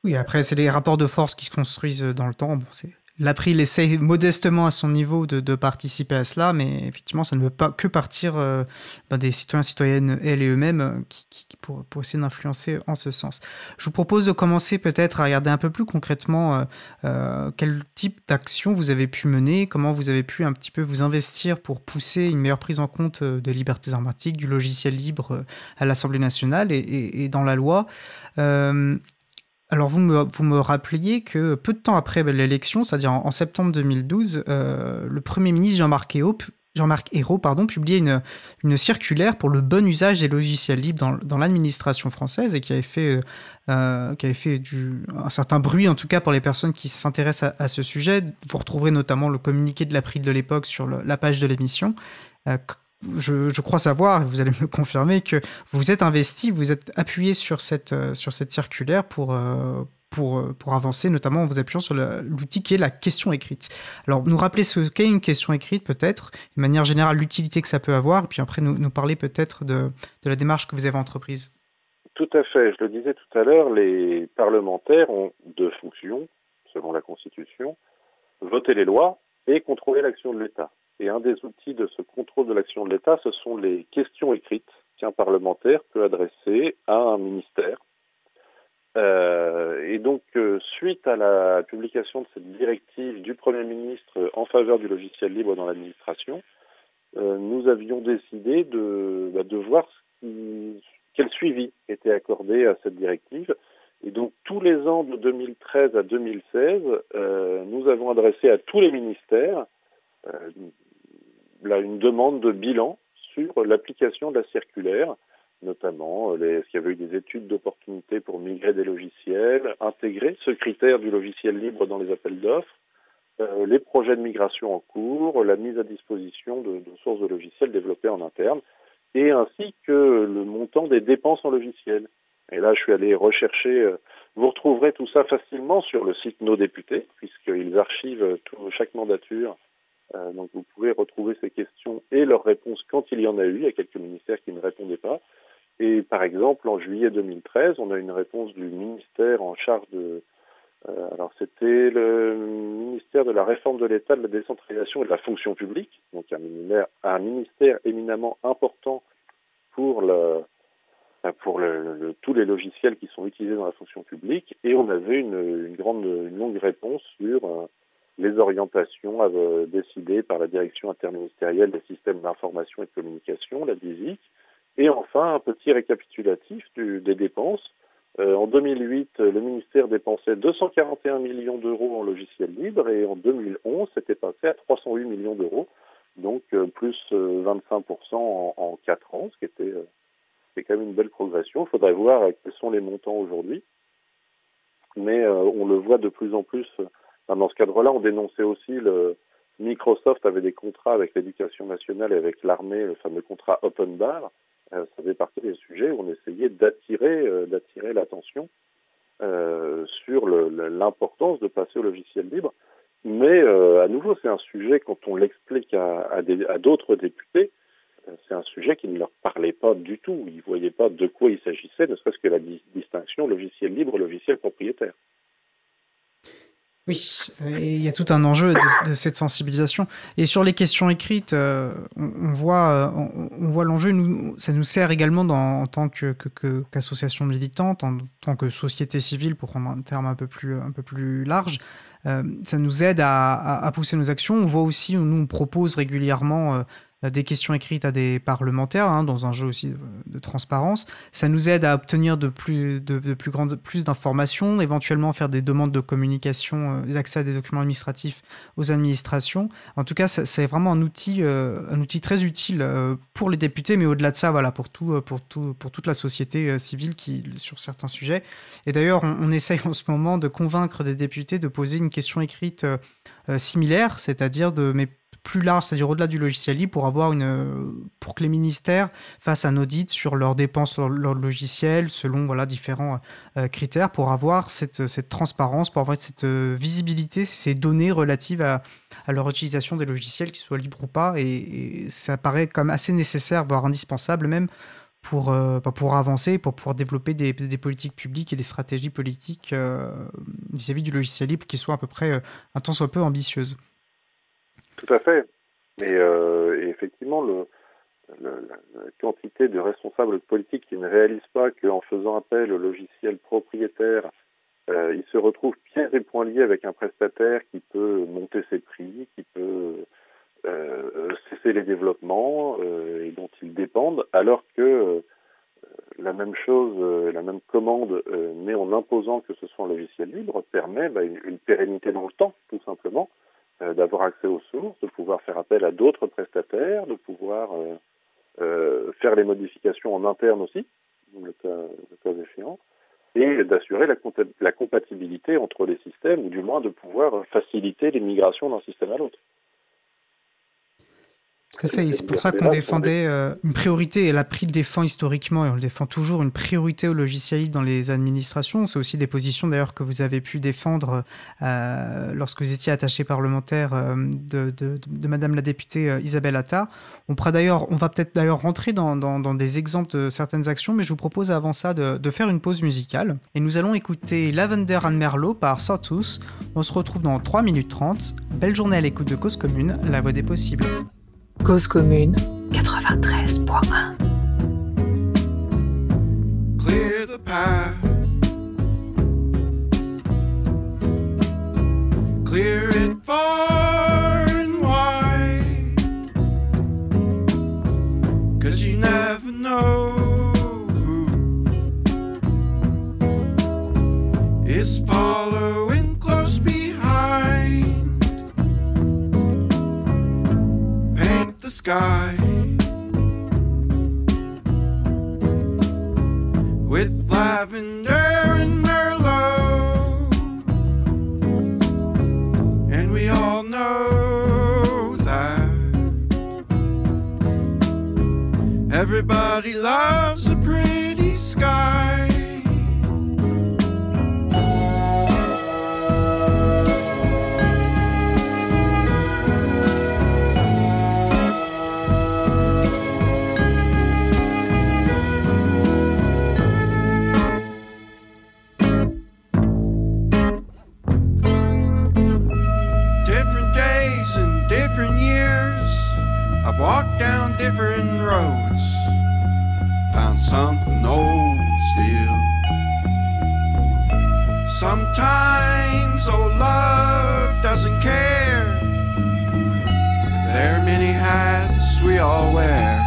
Oui, après, c'est les rapports de force qui se construisent dans le temps. Bon, c'est L'April essaye modestement à son niveau de, participer à cela, mais effectivement, ça ne veut pas que partir euh, ben, des citoyens, citoyennes, elles et eux-mêmes, euh, qui, pour, essayer d'influencer en ce sens. Je vous propose de commencer peut-être à regarder un peu plus concrètement euh, quel type d'action vous avez pu mener, comment vous avez pu un petit peu vous investir pour pousser une meilleure prise en compte des libertés informatiques, du logiciel libre à l'Assemblée nationale et, dans la loi. Alors vous me, vous rappeliez que peu de temps après l'élection, c'est-à-dire en, septembre 2012, euh, le Premier ministre Jean-Marc Jean-Marc pardon, publiait une, circulaire pour le bon usage des logiciels libres dans, l'administration française et qui avait fait, euh, qui avait fait du, un certain bruit, en tout cas pour les personnes qui s'intéressent à, ce sujet. Vous retrouverez notamment le communiqué de l'April de l'époque sur la page de l'émission. Euh, je, crois savoir, vous allez me confirmer, que vous êtes investi, vous êtes appuyé sur cette, euh, circulaire pour, euh, euh, pour avancer, notamment en vous appuyant sur l'outil qui est la question écrite. Alors, nous rappeler ce qu'est une question écrite, peut-être, de manière générale, l'utilité que ça peut avoir, puis après, nous, nous parler peut-être de, de la démarche que vous avez entreprise. Tout à fait. Je le disais tout à l'heure, les parlementaires ont deux fonctions, selon la Constitution, voter les lois et contrôler l'action de l'État. Et un des outils de ce contrôle de l'action de l'État, ce sont les questions écrites qu'un parlementaire peut adresser à un ministère. Euh, et donc, euh, suite à la publication de cette directive du Premier ministre en faveur du logiciel libre dans l'administration, euh, nous avions décidé de, bah, de voir quel suivi était accordé à cette directive. Et donc, tous les ans de 2013 à 2016, nous avons adressé à tous les ministères une demande de bilan sur l'application de la circulaire, notamment euh, est-ce qu'il y avait eu des études d'opportunité pour migrer des logiciels, intégrer ce critère du logiciel libre dans les appels d'offres, euh, les projets de migration en cours, la mise à disposition de, sources de logiciels développées en interne, et ainsi que le montant des dépenses en logiciel. Et là, je suis allé rechercher, euh, vous retrouverez tout ça facilement sur le site Nos députés, puisqu'ils archivent chaque mandature euh, donc vous pouvez retrouver ces questions et leurs réponses quand il y en a eu. Il y a quelques ministères qui ne répondaient pas. Et par exemple, en juillet 2013, on a une réponse du ministère en charge de... Euh, alors c'était le ministère de la réforme de l'État, de la décentralisation et de la fonction publique, donc un ministère, éminemment important pour, le, tous les logiciels qui sont utilisés dans la fonction publique. Et on avait une grande, une longue réponse sur... Euh, les orientations euh, décidées par la direction interministérielle des systèmes d'information et de communication, la DISIC, et enfin un petit récapitulatif des dépenses. Euh, en 2008, le ministère dépensait 241 millions d'euros en logiciel libre et en 2011, c'était passé à 308 millions d'euros, donc euh, plus 25% en, en, 4 ans, ce qui était c'est quand même une belle progression. Il faudrait voir quels sont les montants aujourd'hui, mais on le voit de plus en plus dans ce cadre-là, on dénonçait aussi le Microsoft avait des contrats avec l'éducation nationale et avec l'armée, le fameux contrat Open Bar. Euh, ça fait partie des sujets où on essayait d'attirer, euh, l'attention euh, sur l'importance de passer au logiciel libre. Mais à nouveau, c'est un sujet, quand on l'explique à, à d'autres députés, c'est un sujet qui ne leur parlait pas du tout. Ils ne voyaient pas de quoi il s'agissait, ne serait-ce que la distinction logiciel libre, logiciel propriétaire. Oui, il y a tout un enjeu de, cette sensibilisation. Et sur les questions écrites, euh, on, voit, on, voit l'enjeu. Ça nous sert également en tant qu'association militante, en tant que société civile, pour prendre un terme un peu plus, un peu plus large. Euh, ça nous aide à, pousser nos actions. On voit aussi, nous, on propose régulièrement des questions écrites à des parlementaires, hein, dans un jeu aussi de, transparence. Ça nous aide à obtenir de plus, de, plus, grandes, plus d'informations, éventuellement faire des demandes de communication, d'accès à des documents administratifs aux administrations. En tout cas, c'est vraiment un outil, un outil très utile pour les députés, mais au-delà de ça, voilà, pour, tout, pour, tout, pour toute la société civile qui, sur certains sujets. Et d'ailleurs, on, on essaye en ce moment de convaincre des députés de poser une question écrite euh, similaire, c'est-à-dire de mais plus large, c'est-à-dire au-delà du logiciel libre, pour avoir une, pour que les ministères fassent un audit sur leurs dépenses, leur, leur logiciel, selon voilà différents euh, critères, pour avoir cette, transparence, pour avoir cette euh, visibilité, ces données relatives à, leur utilisation des logiciels, qu'ils soient libres ou pas, et, ça paraît comme assez nécessaire, voire indispensable même, pour, euh, bah, avancer, pour pouvoir développer des, politiques publiques et des stratégies politiques vis-à-vis -vis du logiciel libre qui soient à peu près un temps soit peu ambitieuses. Tout à fait. Et, euh, effectivement, la quantité de responsables politiques qui ne réalisent pas qu'en faisant appel au logiciel propriétaire, euh, ils se retrouvent pieds et poings liés avec un prestataire qui peut monter ses prix, qui peut euh, cesser les développements et dont ils dépendent, alors que la même chose, la même commande, mais en imposant que ce soit un logiciel libre, permet bah, une, pérennité dans le temps, tout simplement, d'avoir accès aux sources, de pouvoir faire appel à d'autres prestataires, de pouvoir faire les modifications en interne aussi, le cas, le échéant, et d'assurer la compatibilité entre les systèmes, ou du moins de pouvoir faciliter les migrations d'un système à l'autre. Tout à fait, c'est pour ça qu'on défendait euh, une priorité, et la PRI le défend historiquement, et on le défend toujours, une priorité au logiciel dans les administrations. C'est aussi des positions d'ailleurs que vous avez pu défendre euh, lorsque vous étiez attaché parlementaire euh, de, Madame la députée Isabelle Attard. On, on va peut-être d'ailleurs rentrer dans, des exemples de certaines actions, mais je vous propose avant ça de, de faire une pause musicale. Et nous allons écouter Lavender and Merlot par Sortus. On se retrouve dans 3 minutes 30. Belle journée à l'écoute de Cause Commune, la voix des possibles. Cause commune 93.1 Clear the path. Clear it far and wide. Cause you never know who is sky. With lavender and merlot. And we all know that everybody loves found something old still. Sometimes old love doesn't care. There are many hats we all wear.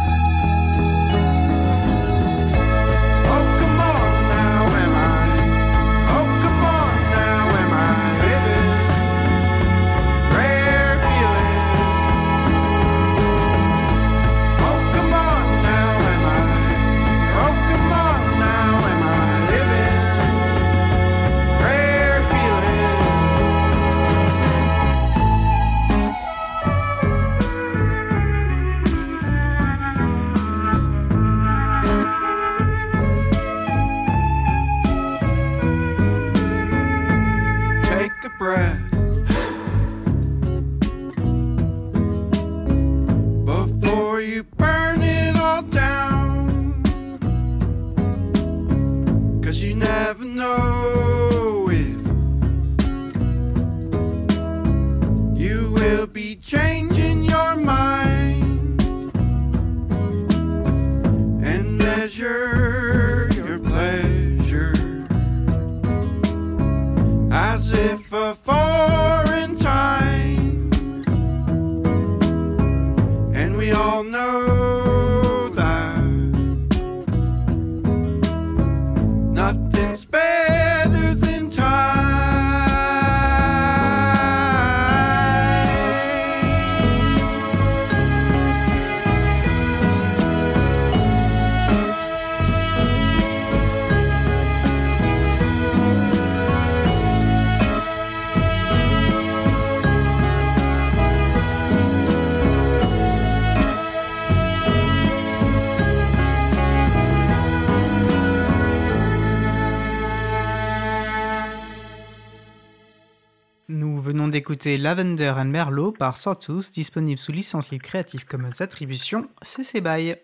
D'écouter Lavender and Merlot par Sortus, disponible sous licence libre Creative Commons Attribution CC BY.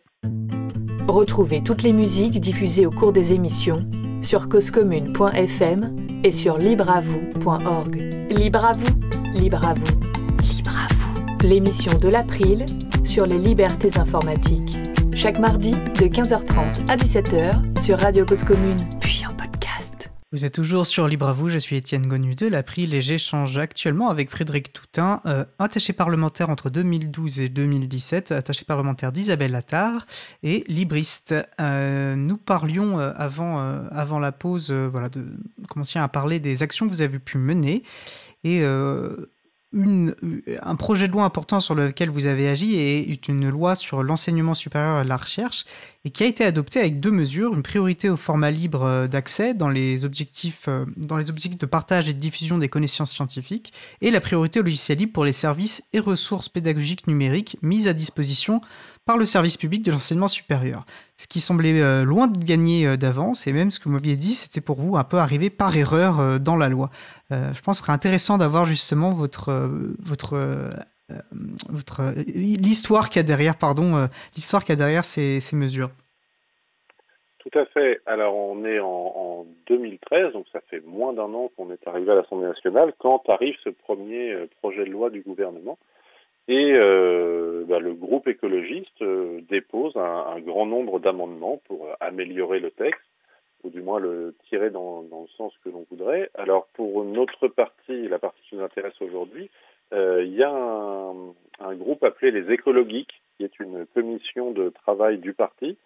Retrouvez toutes les musiques diffusées au cours des émissions sur causecommune.fm et sur libreavoue.org. Libre à vous, libre à vous, libre à vous. L'émission de l'April sur les libertés informatiques. Chaque mardi de 15h30 à 17h sur Radio Cause Commune. Vous êtes toujours sur Libre à vous, je suis Étienne Gonu de l'April et j'échange actuellement avec Frédéric Toutin, euh, attaché parlementaire entre 2012 et 2017, attaché parlementaire d'Isabelle Attard et libriste. Euh, nous parlions euh, avant, la pause, voilà, de commencer à parler des actions que vous avez pu mener et une, un projet de loi important sur lequel vous avez agi est une loi sur l'enseignement supérieur et la recherche et qui a été adoptée avec deux mesures, une priorité au format libre euh, d'accès dans les objectifs euh, dans les objectifs de partage et de diffusion des connaissances scientifiques et la priorité au logiciel libre pour les services et ressources pédagogiques numériques mises à disposition par le service public de l'enseignement supérieur. Ce qui semblait euh, loin de gagner euh, d'avance, et même ce que vous m'aviez dit, c'était pour vous un peu arrivé par erreur euh, dans la loi. Je pense que ce serait intéressant d'avoir justement votre, votre, votre l'histoire qu'il y a derrière, pardon, l'histoire qu'il y a derrière ces, mesures. Tout à fait. Alors on est en, en 2013, donc ça fait moins d'un an qu'on est arrivé à l'Assemblée nationale quand arrive ce premier projet de loi du gouvernement. Et euh, bah, le groupe écologiste euh, dépose un, grand nombre d'amendements pour euh, améliorer le texte, ou du moins le tirer dans, le sens que l'on voudrait. Alors pour notre partie, la partie qui nous intéresse aujourd'hui, euh, il y a un, groupe appelé les écologiques, qui est une commission de travail du parti,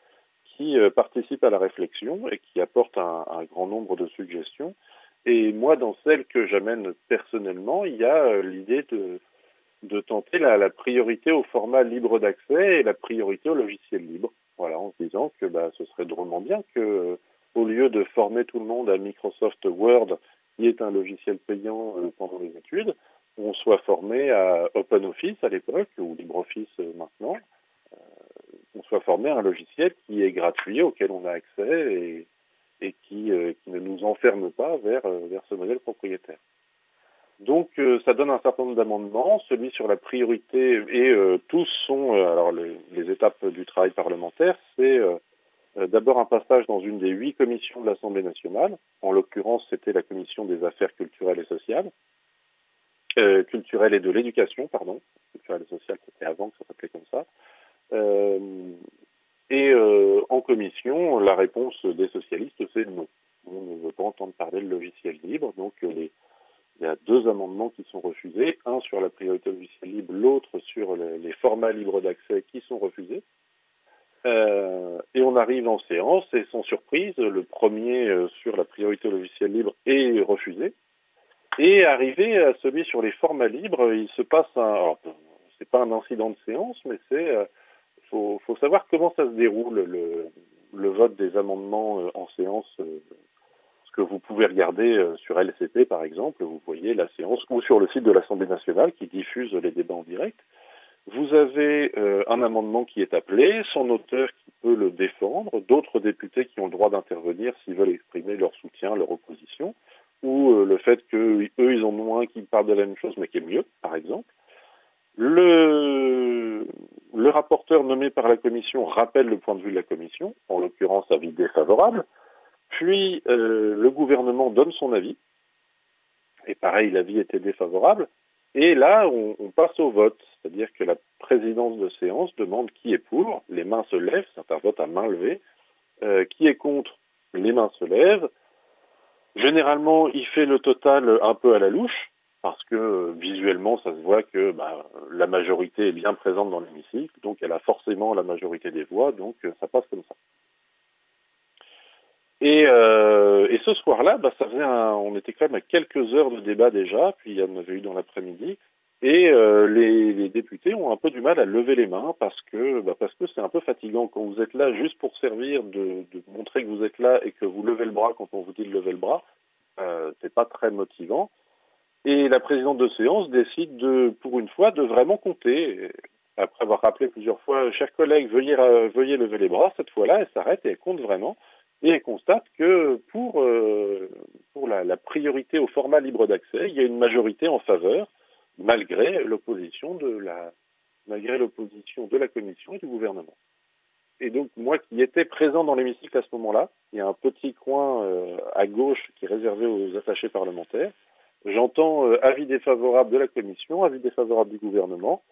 qui participe à la réflexion et qui apporte un, un grand nombre de suggestions. Et moi, dans celle que j'amène personnellement, il y a l'idée de, de tenter la, la priorité au format libre d'accès et la priorité au logiciel libre. Voilà, en se disant que bah, ce serait drôlement bien que, euh, au lieu de former tout le monde à Microsoft Word, qui est un logiciel payant euh, pendant les études, on soit formé à OpenOffice à l'époque, ou LibreOffice euh, maintenant, euh, on soit formé à un logiciel qui est gratuit, auquel on a accès et, qui, qui ne nous enferme pas vers, vers ce modèle propriétaire. Donc euh, ça donne un certain nombre d'amendements, celui sur la priorité, et euh, tous sont, euh, alors les, les étapes du travail parlementaire, c'est euh, euh, d'abord un passage dans une des huit commissions de l'Assemblée nationale, en l'occurrence c'était la commission des affaires culturelles et sociales, euh, culturelles et de l'éducation, pardon, culturelle et sociale c'était avant que ça s'appelait comme ça, et en commission, la réponse des socialistes c'est non. On ne veut pas entendre parler de logiciel libre, donc les il y a deux amendements qui sont refusés, un sur la priorité au logiciel libre, l'autre sur les, formats libres d'accès qui sont refusés. Euh, et on arrive en séance et sans surprise, le premier euh, sur la priorité au logiciel libre est refusé. Et arrivé à celui sur les formats libres, il se passe un, c'est pas un incident de séance, mais c'est, euh, faut, savoir comment ça se déroule le, le vote des amendements euh, en séance. Que vous pouvez regarder euh, sur LCP par exemple, vous voyez la séance, ou sur le site de l'Assemblée nationale qui diffuse les débats en direct. Vous avez euh, un amendement qui est appelé, son auteur qui peut le défendre, d'autres députés qui ont le droit d'intervenir s'ils veulent exprimer leur soutien, leur opposition, ou euh, le fait qu'eux, ils en ont un qui parle de la même chose mais qui est mieux, par exemple. Le, le rapporteur nommé par la commission rappelle le point de vue de la commission, en l'occurrence avis défavorable, puis euh, le gouvernement donne son avis, et pareil, l'avis était défavorable, et là, on, passe au vote, c'est-à-dire que la présidence de séance demande qui est pour, les mains se lèvent, c'est un vote à main levée, euh, qui est contre, les mains se lèvent. Généralement, il fait le total un peu à la louche, parce que euh, visuellement, ça se voit que bah, la majorité est bien présente dans l'hémicycle, donc elle a forcément la majorité des voix, donc ça passe comme ça. Et, euh, et ce soir-là, bah, ça on était quand même à quelques heures de débat déjà, puis il y en avait eu dans l'après-midi, et euh, les, députés ont un peu du mal à lever les mains parce que bah, c'est un peu fatigant quand vous êtes là juste pour servir de, montrer que vous êtes là et que vous levez le bras quand on vous dit de lever le bras, euh, c'est pas très motivant. Et la présidente de séance décide de, pour une fois, de vraiment compter. Après avoir rappelé plusieurs fois, chers collègues, veuillez, veuillez lever les bras, cette fois-là, elle s'arrête et elle compte vraiment. Et constate que pour, euh, la, priorité au format libre d'accès, il y a une majorité en faveur, malgré l'opposition de la, malgré l'opposition de la commission et du gouvernement. Et donc, moi qui étais présent dans l'hémicycle à ce moment-là, il y a un petit coin euh, à gauche qui est réservé aux attachés parlementaires. J'entends euh, avis défavorable de la commission, avis défavorable du gouvernement.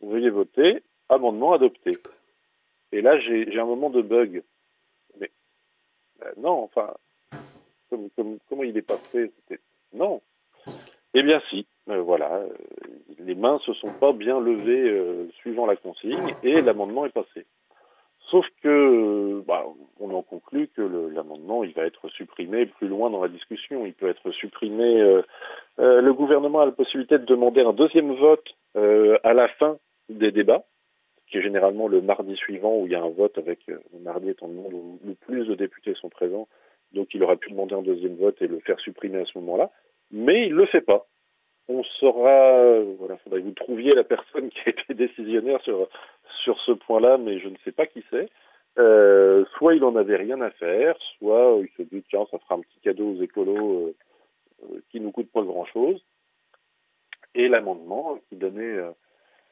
Veuillez voter, amendement adopté. Et là, j'ai un moment de bug. Euh, non, enfin, comme- comme- comment il est passé non. Eh bien, si. Euh, voilà, euh, les mains se sont pas bien levées euh, suivant la consigne et l'amendement est passé. Sauf que, bah, on en conclut que l'amendement, il va être supprimé plus loin dans la discussion. Il peut être supprimé. le gouvernement a la possibilité de demander un deuxième vote à la fin des débats, qui est généralement le mardi suivant où il y a un vote avec euh, le mardi étant le monde où le plus de députés sont présents. Donc, il aurait pu demander un deuxième vote et le faire supprimer à ce moment-là, mais il le fait pas. On saura, euh, voilà, faudrait que vous trouviez la personne qui a été décisionnaire sur sur ce point-là, mais je ne sais pas qui c'est. Euh, soit il en avait rien à faire, soit il se dit tiens ça fera un petit cadeau aux écolos euh, euh, qui nous coûte pas grand-chose. Et l'amendement qui donnait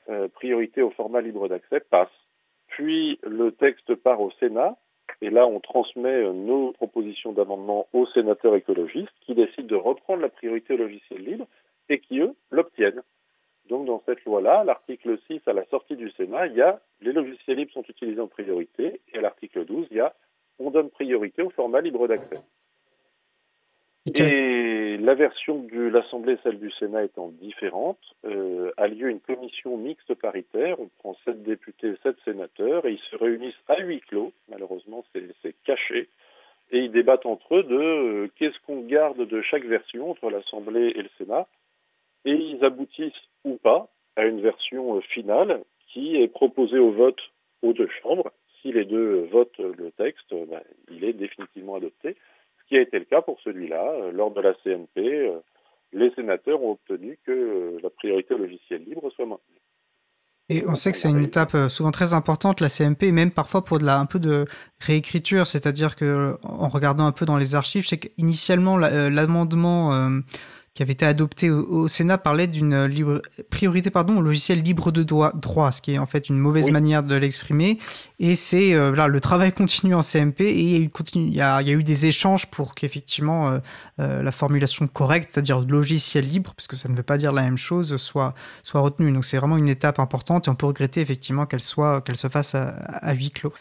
euh, priorité au format libre d'accès passe. Puis le texte part au Sénat, et là on transmet euh, nos propositions d'amendement aux sénateurs écologistes qui décident de reprendre la priorité au logiciel libre et qui, eux, l'obtiennent. Donc dans cette loi-là, l'article 6, à la sortie du Sénat, il y a les logiciels libres sont utilisés en priorité, et à l'article 12, il y a on donne priorité au format libre d'accès. Et la version de l'Assemblée et celle du Sénat étant différente, euh, a lieu une commission mixte paritaire. On prend sept députés, sept sénateurs, et ils se réunissent à huis clos. Malheureusement, c'est caché. Et ils débattent entre eux de euh, qu'est-ce qu'on garde de chaque version entre l'Assemblée et le Sénat. Et ils aboutissent ou pas à une version euh, finale qui est proposée au vote aux deux chambres. Si les deux votent le texte, ben, il est définitivement adopté qui a été le cas pour celui-là. Euh, Lors de la CNP, euh, les sénateurs ont obtenu que euh, la priorité au logiciel libre soit maintenue. Et on sait que c'est une étape souvent très importante, la CMP, même parfois pour de la, un peu de réécriture, c'est-à-dire que en regardant un peu dans les archives, sais qu'initialement la- l'amendement euh, qui avait été adopté au, au Sénat parlait d'une euh, libre- priorité pardon, au logiciel libre de droit, droit, ce qui est en fait une mauvaise Oui. manière de l'exprimer. Et c'est euh, là, le travail continue en CMP et il y a eu, continue- il y a, il y a eu des échanges pour qu'effectivement euh, euh, la formulation correcte, c'est-à-dire logiciel libre, parce que ça ne veut pas dire la même chose, soit, soit retenue. Donc c'est vraiment une étape importante et on peut regretter effectivement qu'elle soit qu'elle se fasse à, à huis clos.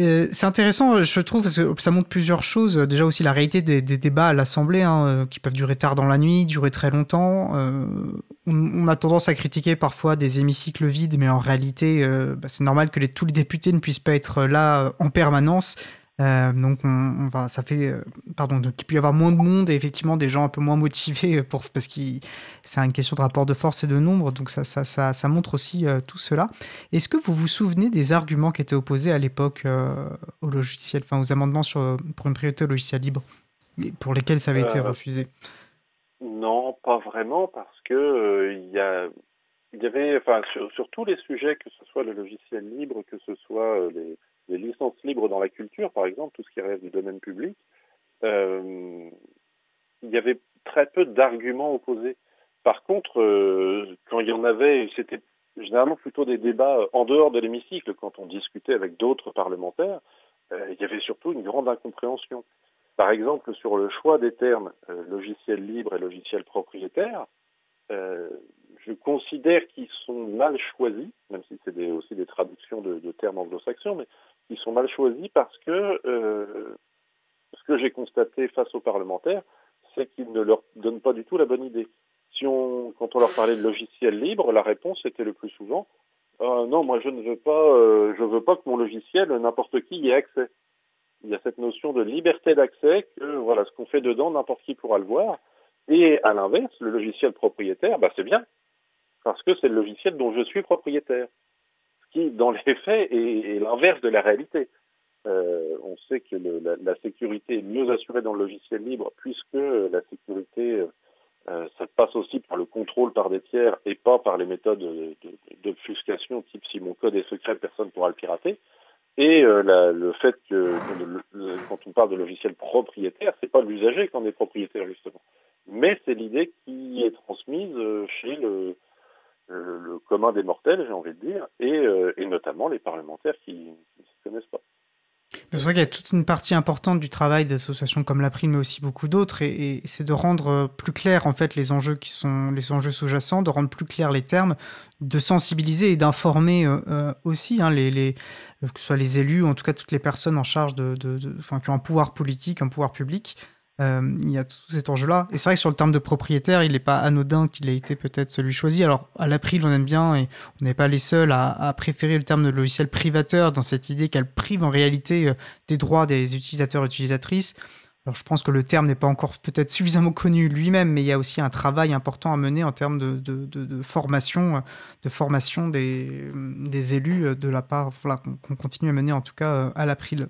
Euh, c'est intéressant, je trouve, parce que ça montre plusieurs choses. Euh, Déjà aussi la réalité des, débats à l'Assemblée, hein, euh, qui peuvent durer tard dans la nuit, durer très longtemps. Euh, on, a tendance à critiquer parfois des hémicycles vides, mais en réalité, euh, bah, c'est normal que tous les députés ne puissent pas être là euh, en permanence. Euh, donc, on, on va, ça fait, euh, pardon, donc il peut y avoir moins de monde et effectivement des gens un peu moins motivés pour, parce que c'est une question de rapport de force et de nombre. Donc, ça, ça, ça, ça montre aussi euh, tout cela. Est-ce que vous vous souvenez des arguments qui étaient opposés à l'époque euh, au logiciel, enfin aux amendements sur, pour une priorité au logiciel libre, pour lesquels ça avait été Euh, refusé? Non, pas vraiment, parce que euh, il y a il y avait, enfin, sur, sur tous les sujets, que ce soit le logiciel libre, que ce soit euh, les, les licences libres dans la culture, par exemple, tout ce qui relève du domaine public, euh, il y avait très peu d'arguments opposés. Par contre, euh, quand il y en avait, c'était généralement plutôt des débats en dehors de l'hémicycle, quand on discutait avec d'autres parlementaires, euh, il y avait surtout une grande incompréhension. Par exemple, sur le choix des termes logiciel libre et logiciel propriétaire, je considère qu'ils sont mal choisis, même si c'est aussi des traductions de, de termes anglo-saxons, mais ils sont mal choisis parce que euh, ce que j'ai constaté face aux parlementaires, c'est qu'ils ne leur donnent pas du tout la bonne idée. Si on, quand on leur parlait de logiciel libre, la réponse était le plus souvent Ah non, moi je ne veux pas, euh, je veux pas que mon logiciel n'importe qui y ait accès. il y a cette notion de liberté d'accès que voilà, ce qu'on fait dedans, n'importe qui pourra le voir. Et à l'inverse, le logiciel propriétaire, bah, c'est bien, parce que c'est le logiciel dont je suis propriétaire. Qui, dans les faits, est, l'inverse de la réalité. Euh, on sait que la, sécurité est mieux assurée dans le logiciel libre, puisque la sécurité, euh, ça passe aussi par le contrôle par des tiers et pas par les méthodes de- de- d'obfuscation, type si mon code est secret, personne ne pourra le pirater. Et euh, le fait que quand on parle de logiciel propriétaire, c'est pas l'usager qui en est propriétaire justement, mais c'est l'idée qui est transmise euh, chez le, le, le commun des mortels, j'ai envie de dire, et, euh, notamment les parlementaires qui ne se connaissent pas. C'est pour ça qu'il y a toute une partie importante du travail d'associations comme l'April, mais aussi beaucoup d'autres, et, c'est de rendre euh, plus clair en fait les enjeux qui sont les enjeux sous-jacents, de rendre plus clairs les termes, de sensibiliser et d'informer euh, euh, aussi hein, les, euh, que ce soit les élus, ou en tout cas toutes les personnes en charge de, de, qui ont un pouvoir politique, un pouvoir public. Euh, il y a tout cet enjeu-là. Et c'est vrai que sur le terme de propriétaire, il n'est pas anodin qu'il ait été peut-être celui choisi. Alors, à l'April, on aime bien, et on n'est pas les seuls à, préférer le terme de logiciel privateur dans cette idée qu'elle prive en réalité euh, des droits des utilisateurs et utilisatrices. Alors, je pense que le terme n'est pas encore peut-être suffisamment connu lui-même, mais il y a aussi un travail important à mener en termes de, formation, euh, de formation des, des élus de la part, voilà, qu'on continue à mener en tout cas à l'April.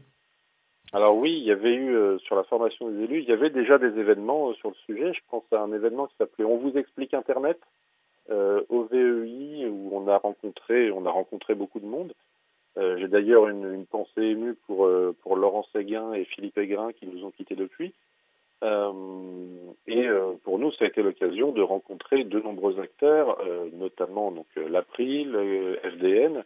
Alors oui, il y avait eu euh, sur la formation des élus, il y avait déjà des événements euh, sur le sujet. Je pense à un événement qui s'appelait On vous explique Internet euh, au VEI où on a rencontré, on a rencontré beaucoup de monde. Euh, J'ai d'ailleurs une, pensée émue pour pour Laurent Séguin et Philippe Aigrin qui nous ont quittés depuis. Et pour nous, ça a été l'occasion de rencontrer de nombreux acteurs, notamment donc l'April, FDN,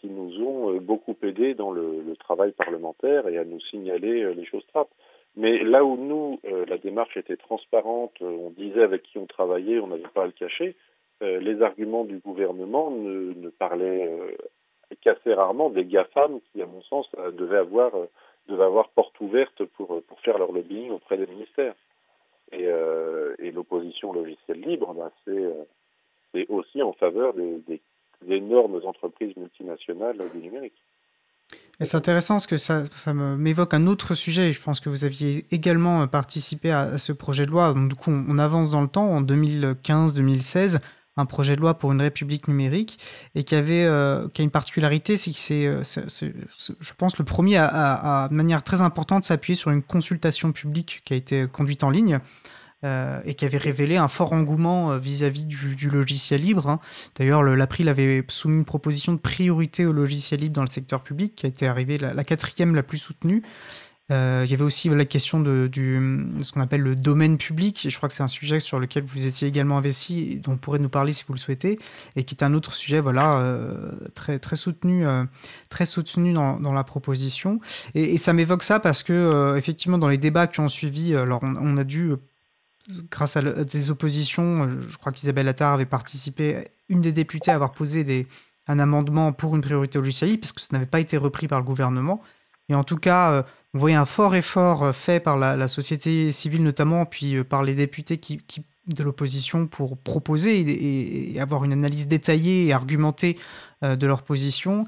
qui nous ont euh, beaucoup aidés dans le, travail parlementaire et à nous signaler euh, les choses trappes. Mais là où nous, euh, la démarche était transparente, on disait avec qui on travaillait, on n'avait pas à le cacher, les arguments du gouvernement ne, parlaient qu'assez rarement des GAFAM qui, à mon sens, devaient avoir, devaient avoir porte ouverte pour, faire leur lobbying auprès des ministères. Et, l'opposition logicielle libre, euh, c'est aussi en faveur des, des énormes entreprises multinationales du numérique. C'est intéressant parce que ça, ça m'évoque un autre sujet. et Je pense que vous aviez également euh, participé à, ce projet de loi. Donc, du coup, on, avance dans le temps. En 2015-2016, un projet de loi pour une république numérique et qui avait euh, a une particularité, c'est que c'est, euh, je pense, le premier à- à, de manière très importante, s'appuyer sur une consultation publique qui a été conduite en ligne. Euh, et qui avait révélé un fort engouement euh, vis-à-vis du, logiciel libre. hein. D'ailleurs, le- l'April avait soumis une proposition de priorité au logiciel libre dans le secteur public, qui a été arrivée la, quatrième la plus soutenue. Euh, il y avait aussi la question de, ce qu'on appelle le domaine public. Et je crois que c'est un sujet sur lequel vous étiez également investi, dont vous pourrez nous parler si vous le souhaitez, et qui est un autre sujet, voilà, très très soutenu, très soutenu dans, la proposition. Et, ça m'évoque ça parce que effectivement, dans les débats qui ont suivi, alors on, on a dû, grâce à, des oppositions, euh, je crois qu'Isabelle Attard avait participé, une des députées à avoir posé un amendement pour une priorité au logiciel parce que ça n'avait pas été repris par le gouvernement. Et en tout cas, euh, on voyait un fort effort euh, fait par la, société civile notamment, puis par les députés de l'opposition pour proposer et, avoir une analyse détaillée et argumentée de leur position.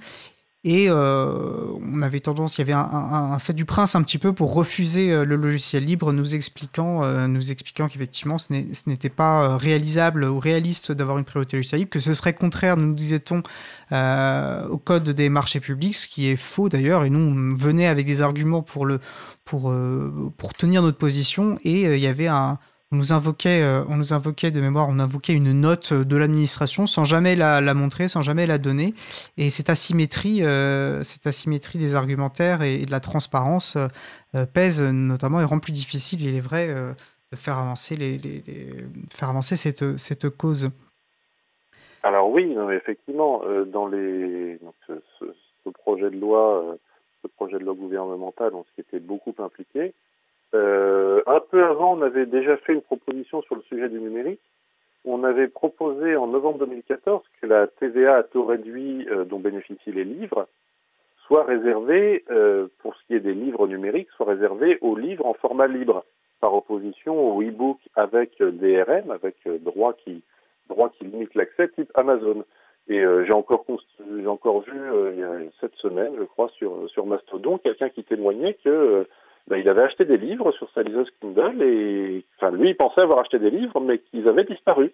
Et euh, on avait tendance, il y avait un, fait du prince un petit peu pour refuser euh, le logiciel libre, nous expliquant, euh, qu'effectivement ce n'était pas réalisable ou réaliste d'avoir une priorité logiciel libre, que ce serait contraire, nous disait-on, au code des marchés publics, ce qui est faux d'ailleurs. Et nous, on venait avec des arguments pour, pour, tenir notre position. Et il y avait un. On nous, invoquait, euh, on nous invoquait de mémoire, on invoquait une note de l'administration sans jamais la, montrer, sans jamais la donner. Et cette asymétrie, euh, cette asymétrie des argumentaires et, de la transparence euh, pèse notamment et rend plus difficile, il est vrai, de faire avancer, les, faire avancer cette, cause. Alors oui, effectivement, dans les ce, projet de loi, ce projet de loi gouvernemental, on s'y était beaucoup impliqué. Euh, un peu avant, on avait déjà fait une proposition sur le sujet du numérique. On avait proposé en novembre 2014 que la TVA à taux réduit euh, dont bénéficient les livres soit réservée, euh, pour ce qui est des livres numériques, soit réservée aux livres en format libre, par opposition aux e-books avec euh, DRM, avec euh, droit qui droit qui limite l'accès type Amazon. Et euh, j'ai encore, j'ai encore vu euh, il y a cette semaine, je crois, sur, sur Mastodon, quelqu'un qui témoignait que bah, il avait acheté des livres sur sa liseuse Kindle et enfin lui il pensait avoir acheté des livres mais qu'ils avaient disparu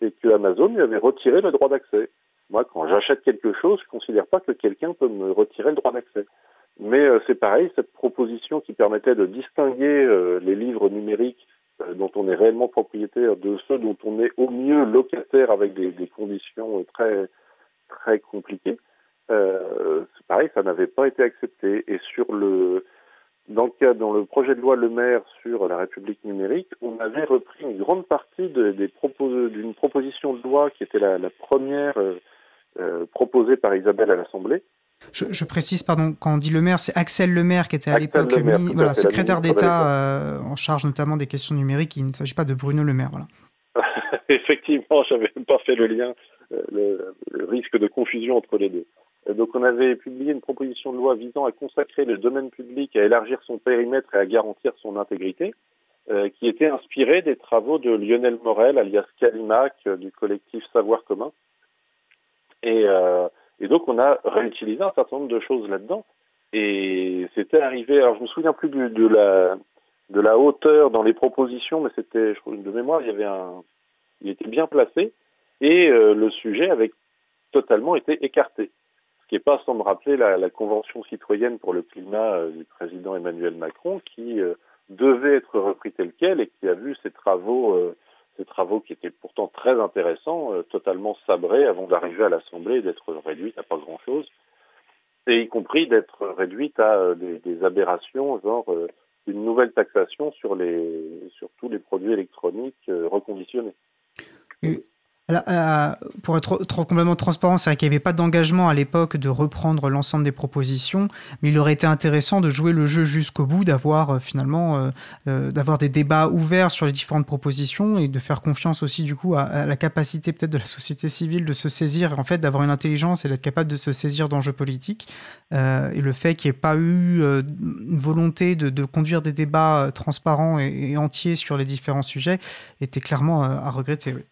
et que Amazon lui avait retiré le droit d'accès. Moi, quand j'achète quelque chose, je considère pas que quelqu'un peut me retirer le droit d'accès. Mais euh, c'est pareil, cette proposition qui permettait de distinguer euh, les livres numériques euh, dont on est réellement propriétaire de ceux dont on est au mieux locataire avec des, des conditions euh, très très compliquées, euh, c'est pareil, ça n'avait pas été accepté. Et sur le dans le cas dans le projet de loi Le Maire sur la République numérique, on avait repris une grande partie de- des propos- d'une proposition de loi qui était la, la première euh, euh, proposée par Isabelle à l'Assemblée, Je, je précise, pardon, quand on dit le maire, c'est Axel Le Maire qui était à l'époque voilà, secrétaire d'État euh, en charge notamment des questions numériques. Il ne s'agit pas de Bruno Le Maire. Voilà. Effectivement, j'avais même pas fait le lien, le, le risque de confusion entre les deux. Euh, Donc on avait publié une proposition de loi visant à consacrer le domaine public, à élargir son périmètre et à garantir son intégrité, euh, qui était inspirée des travaux de Lionel Morel, alias Calimac, euh, du collectif Savoir commun. Et, euh, et donc on a réutilisé un certain nombre de choses là-dedans. Et c'était arrivé, alors je me souviens plus de la, de la hauteur dans les propositions, mais c'était, je crois, de mémoire, il y avait un, il était bien placé et euh, le sujet avait totalement été écarté. Ce qui n'est pas sans me rappeler la, Convention citoyenne pour le climat euh, du président Emmanuel Macron qui euh, devait être repris tel quel et qui a vu ses travaux, euh, ses travaux qui étaient pourtant très intéressants, euh, totalement sabrés avant d'arriver à l'Assemblée et d'être réduite à pas grand-chose, et y compris d'être réduite à des, aberrations, genre une nouvelle taxation sur, tous les produits électroniques reconditionnés. Alors, euh, pour être complètement transparent, c'est vrai qu'il n'y avait pas d'engagement à l'époque de reprendre l'ensemble des propositions, mais il aurait été intéressant de jouer le jeu jusqu'au bout, d'avoir euh, finalement euh, euh, d'avoir des débats ouverts sur les différentes propositions et de faire confiance aussi du coup à, la capacité peut-être de la société civile de se saisir, en fait d'avoir une intelligence et d'être capable de se saisir d'enjeux politiques. Euh, et le fait qu'il n'y ait pas eu euh, une volonté de, conduire des débats euh, transparents et, et entiers sur les différents sujets était clairement euh, à regretter. Oui.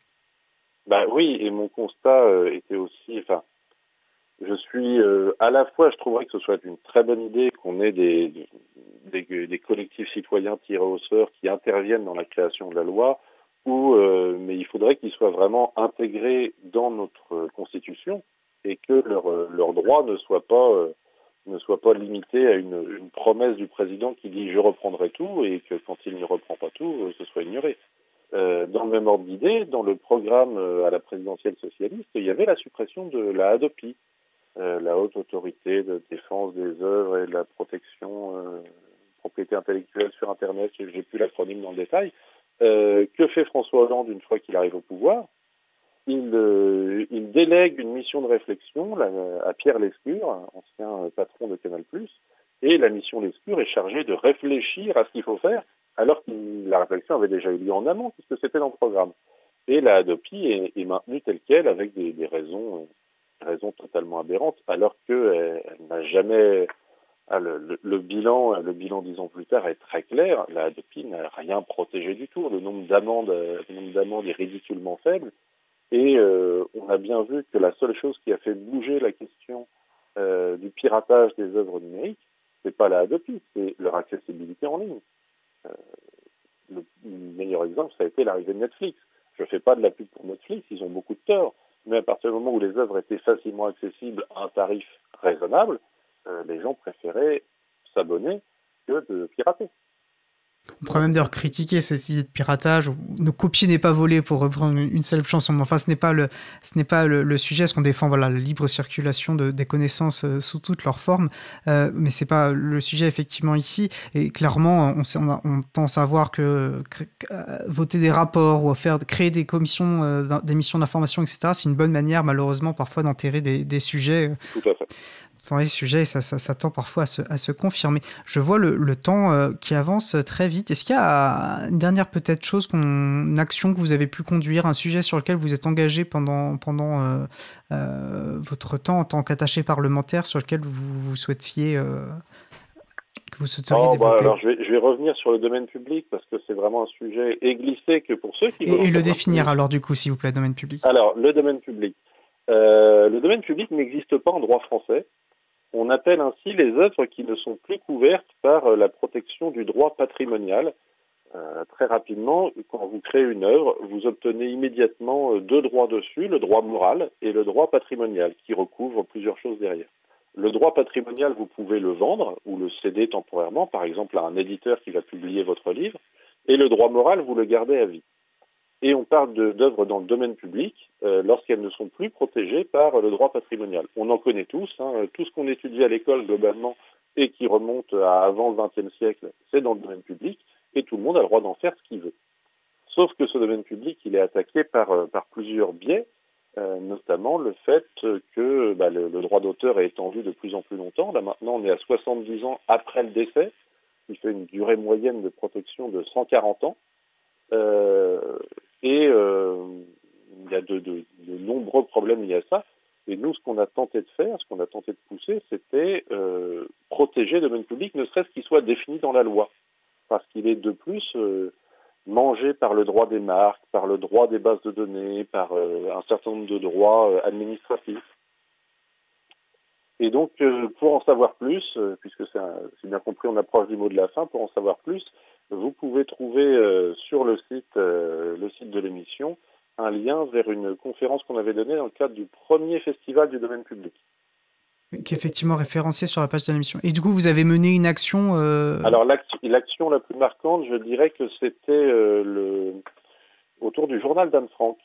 Bah oui, et mon constat euh, était aussi, enfin, je suis euh, à la fois, je trouverais que ce soit une très bonne idée qu'on ait des, des, des collectifs citoyens tirés au sort qui interviennent dans la création de la loi, ou euh, mais il faudrait qu'ils soient vraiment intégrés dans notre constitution et que leurs leur droits ne soient pas euh, ne soient pas limités à une, une promesse du président qui dit je reprendrai tout et que quand il ne reprend pas tout, euh, ce soit ignoré. Euh, dans le même ordre d'idée, dans le programme euh, à la présidentielle socialiste, il y avait la suppression de la ADOPI, euh, la haute autorité de défense des œuvres et de la protection euh, propriété intellectuelle sur Internet, j'ai plus l'acronyme dans le détail. Euh, que fait François Hollande une fois qu'il arrive au pouvoir? Il, euh, il délègue une mission de réflexion là, à Pierre Lescure, ancien patron de Canal+, et la mission Lescure est chargée de réfléchir à ce qu'il faut faire alors que la réflexion avait déjà eu lieu en amont, puisque c'était dans le programme. Et la Adopi est, maintenue telle qu'elle, avec des, raisons, euh, raisons totalement aberrantes, alors qu'elle elle, n'a jamais... Ah, le, bilan, le bilan dix plus tard est très clair. La Adopi n'a rien protégé du tout. Le nombre d'amendes, le nombre d'amendes est ridiculement faible. Et euh, on a bien vu que la seule chose qui a fait bouger la question euh, du piratage des œuvres numériques, c'est pas la Adopi, c'est leur accessibilité en ligne. Euh, le meilleur exemple, ça a été l'arrivée de Netflix. Je ne fais pas de la pub pour Netflix, ils ont beaucoup de tort. Mais à partir du moment où les œuvres étaient facilement accessibles à un tarif raisonnable, euh, les gens préféraient s'abonner que de pirater. On pourrait même d'ailleurs critiquer cette idée de piratage où ne copier n'est pas volé pour reprendre une seule chanson. Mais enfin, ce n'est pas le, ce n'est pas le, sujet. Ce qu'on défend, voilà, la libre circulation de, des connaissances euh, sous toutes leurs formes? Euh, mais c'est pas le sujet effectivement ici. Et clairement, on, on, à voir que euh, voter des rapports ou faire créer des commissions, euh, des missions d'information, etc. C'est une bonne manière, malheureusement, parfois d'enterrer des, des, sujets. Tout à fait dans les sujets, ça, ça, ça, tend parfois à se, à se, confirmer. Je vois le, le temps euh, qui avance très vite. Est-ce qu'il y a une dernière peut-être chose, une action que vous avez pu conduire, un sujet sur lequel vous êtes engagé pendant, pendant euh, euh, votre temps en tant qu'attaché parlementaire, sur lequel vous, vous souhaitiez que vous souhaiteriez oh, développer? bah, alors je vais, je vais, revenir sur le domaine public parce que c'est vraiment un sujet et glissé que pour ceux qui et, et le définir alors du coup, s'il vous plaît, domaine public. Alors le domaine public. Euh, le domaine public n'existe pas en droit français. On appelle ainsi les œuvres qui ne sont plus couvertes par euh, la protection du droit patrimonial. Euh, très rapidement, quand vous créez une œuvre, vous obtenez immédiatement euh, deux droits dessus, le droit moral et le droit patrimonial, qui recouvrent plusieurs choses derrière. Le droit patrimonial, vous pouvez le vendre ou le céder temporairement, par exemple à un éditeur qui va publier votre livre, et le droit moral, vous le gardez à vie. Et on parle d'œuvres dans le domaine public euh, lorsqu'elles ne sont plus protégées par le droit patrimonial. On en connaît tous, hein, tout ce qu'on étudie à l'école globalement et qui remonte à avant le XXe siècle, c'est dans le domaine public, et tout le monde a le droit d'en faire ce qu'il veut. Sauf que ce domaine public, il est attaqué par, euh, plusieurs biais, euh, notamment le fait que bah, le, droit d'auteur est étendu de plus en plus longtemps. Là maintenant, on est à 70 ans après le décès, qui fait une durée moyenne de protection de 140 ans. Et euh, il y a de, nombreux problèmes liés à ça. Et nous, ce qu'on a tenté de faire, ce qu'on a tenté de pousser, c'était euh, protéger le domaine public, ne serait-ce qu'il soit défini dans la loi. Parce qu'il est de plus euh, mangé par le droit des marques, par le droit des bases de données, par un certain nombre de droits administratifs. Et donc, pour en savoir plus, puisque c'est bien compris, on approche du mot de la fin, pour en savoir plus, vous pouvez trouver euh, sur le site, euh, le site de l'émission un lien vers une conférence qu'on avait donnée dans le cadre du premier festival du domaine public. Qui est effectivement référencé sur la page de l'émission. Et du coup, vous avez mené une action. euh, Alors l'action la plus marquante, je dirais que c'était euh, le autour du journal d'Anne Frank.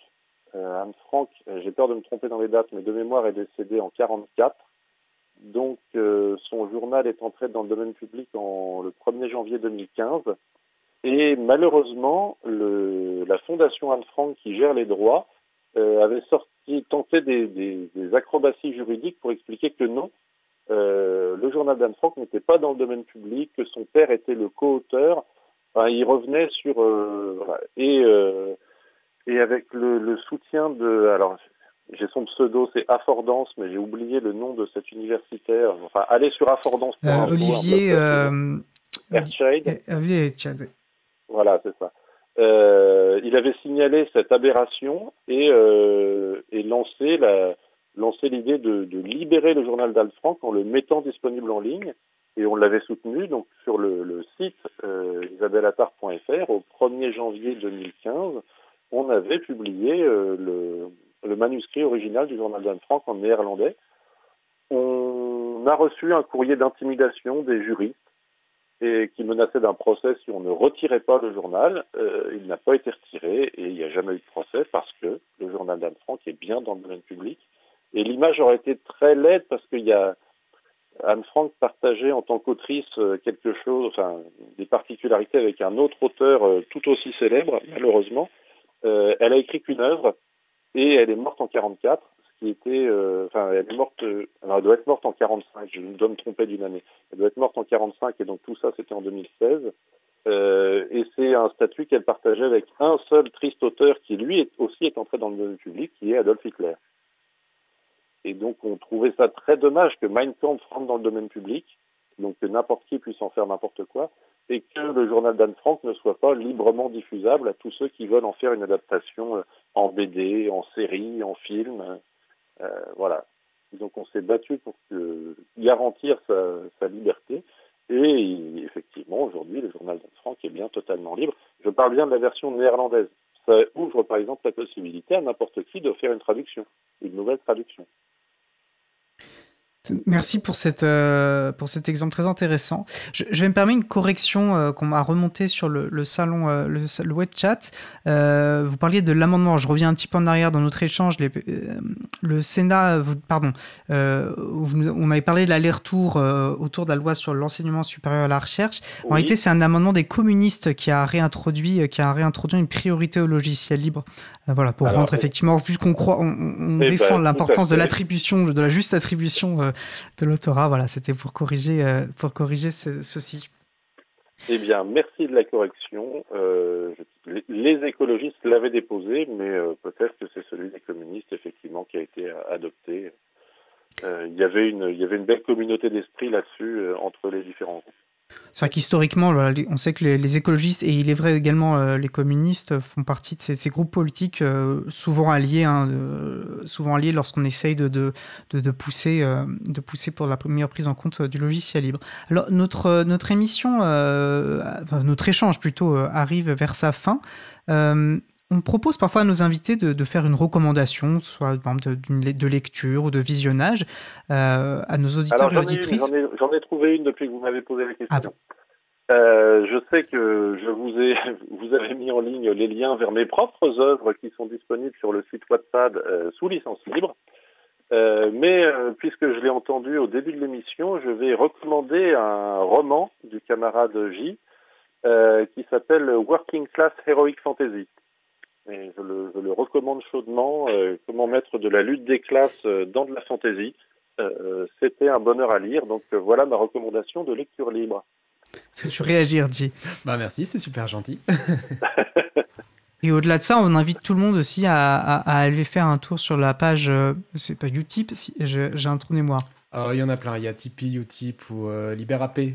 Euh, Anne Frank, j'ai peur de me tromper dans les dates, mais de mémoire est décédée en 44. Donc euh, son journal est entré dans le domaine public en le 1er janvier 2015. Et malheureusement, le- la fondation Anne Frank qui gère les droits euh, avait sorti, tenté des, des- des acrobaties juridiques pour expliquer que non, euh, le journal d'Anne Frank n'était pas dans le domaine public, que son père était le co-auteur. Enfin, il revenait sur euh, et euh, et avec le, le soutien de alors j'ai son pseudo c'est Affordance mais j'ai oublié le nom de cet universitaire. Enfin allez sur Affordance. euh, Olivier. euh, Fairchild. euh, Olivier ouais. Voilà, c'est ça. Euh, il avait signalé cette aberration et, euh, et lancé la- lancé l'idée de, de libérer le journal d'Anne Frank en le mettant disponible en ligne. Et on l'avait soutenu donc sur le, le site euh, au 1er janvier 2015. On avait publié euh, le, le manuscrit original du journal d'Anne Frank en néerlandais. On a reçu un courrier d'intimidation des juristes et qui menaçait d'un procès si on ne retirait pas le journal. Euh, il n'a pas été retiré et il n'y a jamais eu de procès parce que le journal d'Anne Frank est bien dans le domaine public. Et l'image aurait été très laide parce qu'il y a Anne Frank partageait en tant qu'autrice euh, quelque chose, enfin des particularités avec un autre auteur euh, tout aussi célèbre, malheureusement. Elle a écrit qu'une œuvre et elle est morte en 44, ce qui était, euh, enfin elle est morte, euh, alors elle doit être morte en 45, je dois me tromper d'une année. Elle doit être morte en 45 et donc tout ça c'était en 2016. Euh, et c'est un statut qu'elle partageait avec un seul triste auteur qui lui est, aussi est entré dans le domaine public, qui est Adolf Hitler. Et donc on trouvait ça très dommage que Mein Kampf rentre dans le domaine public, donc que n'importe qui puisse en faire n'importe quoi, et que le journal d'Anne Frank ne soit pas librement diffusable à tous ceux qui veulent en faire une adaptation euh, en BD, en série, en film. Euh, voilà. Donc on s'est battu pour garantir sa, sa liberté. Et effectivement, aujourd'hui, le journal d'Anne Frank est bien totalement libre. Je parle bien de la version néerlandaise. Ça ouvre par exemple la possibilité à n'importe qui de faire une traduction, une nouvelle traduction. Merci pour, cette, euh, pour cet exemple très intéressant. Je, je vais me permettre une correction euh, qu'on m'a remontée sur le, le salon, euh, le, le web chat. Vous parliez de l'amendement. Je reviens un petit peu en arrière dans notre échange. Les- le Sénat, vous- pardon, vous on m'avait parlé de l'aller-retour autour de la loi sur l'enseignement supérieur à la recherche. En réalité, c'est un amendement des communistes qui a réintroduit, qui a réintroduit une priorité au logiciel libre. Voilà, pour Alors, rendre effectivement, vu qu'on croit, on, on Eh ben, défend à l'importance de l'attribution, de la juste attribution de l'autorat. Voilà, c'était pour corriger, euh, pour corriger ce- ceci. Eh bien, merci de la correction. Euh, les, écologistes l'avaient déposé, mais euh, peut-être que c'est celui des communistes, effectivement, qui a été adopté. Il, y avait une, belle communauté d'esprit là-dessus entre les différents groupes. C'est vrai qu'historiquement, on sait que les, écologistes, et il est vrai également euh, les communistes, font partie de ces, groupes politiques euh, souvent alliés, hein, souvent alliés lorsqu'on essaye de, pousser, euh, de pousser pour la meilleure prise en compte du logiciel libre. Alors, notre, émission, notre échange plutôt, arrive vers sa fin. On propose parfois à nos invités de, de faire une recommandation, soit par exemple, de, d'une le- de lecture ou de visionnage, euh, à nos auditeurs Alors et auditrices. j'en ai, trouvé une depuis que vous m'avez posé la question. Ah bon. Euh, je sais que je vous ai, vous avez mis en ligne les liens vers mes propres œuvres qui sont disponibles sur le site Wattpad euh, sous licence libre. Euh, mais puisque je l'ai entendu au début de l'émission, je vais recommander un roman du camarade J qui s'appelle Working Class Heroic Fantasy. Et je, le, je le recommande chaudement. euh, comment mettre de la lutte des classes euh, dans de la fantasy. Euh, C'était un bonheur à lire. Donc euh, voilà ma recommandation de lecture libre. Est-ce que tu réagir, J Bah merci, c'est super gentil. Et au-delà de ça, on invite tout le monde aussi à, à- à aller faire un tour sur la page, euh, c'est pas Utip, si, j'ai j'ai un trou de mémoire. Alors, il y en a plein, il y a Tipeee, Utip ou euh,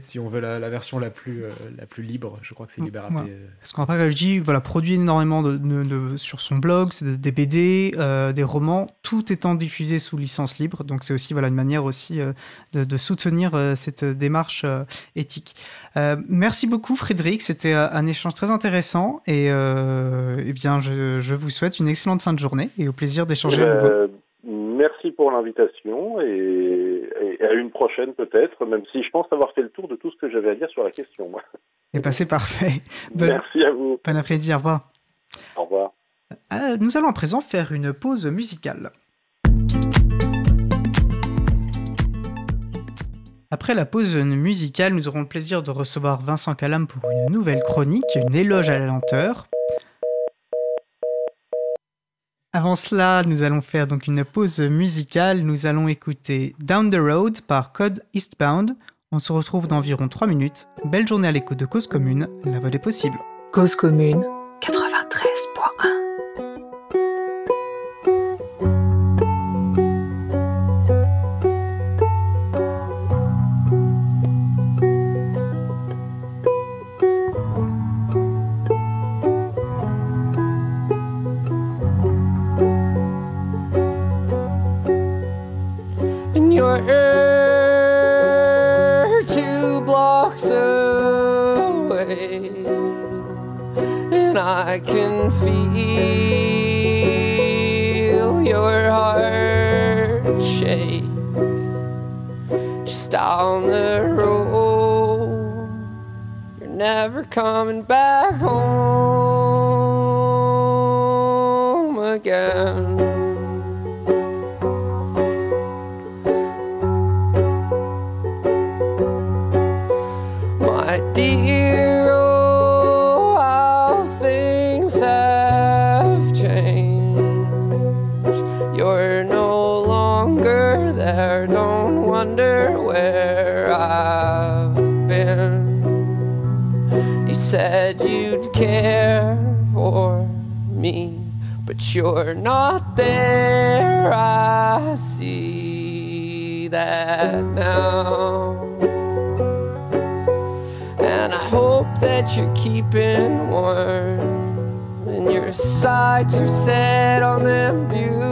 si on veut la, la version la plus, euh, la plus libre, je crois que c'est Mm, LibreAP. ouais. euh. Parce qu'en fait, J voilà, produit énormément de, de- de- sur son blog, c'est de- des BD, euh, des romans, tout étant diffusé sous licence libre. Donc c'est aussi voilà, une manière aussi euh, de, de soutenir euh, cette démarche euh, éthique. Euh, merci beaucoup Frédéric, c'était un échange très intéressant et euh, eh bien, je, je vous souhaite une excellente fin de journée et au plaisir d'échanger à nouveau. Merci pour l'invitation et, et à une prochaine peut-être, même si je pense avoir fait le tour de tout ce que j'avais à dire sur la question. moi. Et bah, c'est parfait. Merci à vous. Bon après-midi, au revoir. Au revoir. Euh, nous allons à présent faire une pause musicale. Après la pause musicale, nous aurons le plaisir de recevoir Vincent Calam pour une nouvelle chronique, une éloge à la lenteur. Avant cela, nous allons faire donc une pause musicale. Nous allons écouter Down the Road par Code Eastbound. On se retrouve dans environ 3 minutes. Belle journée à l'écoute de Cause Commune, la voix des possibles. Cause commune 93.1. I can feel your heart shake just down the road. You're never coming back home again. You're not there. I see that now. And I hope that you're keeping warm. And your sights are set on them beautiful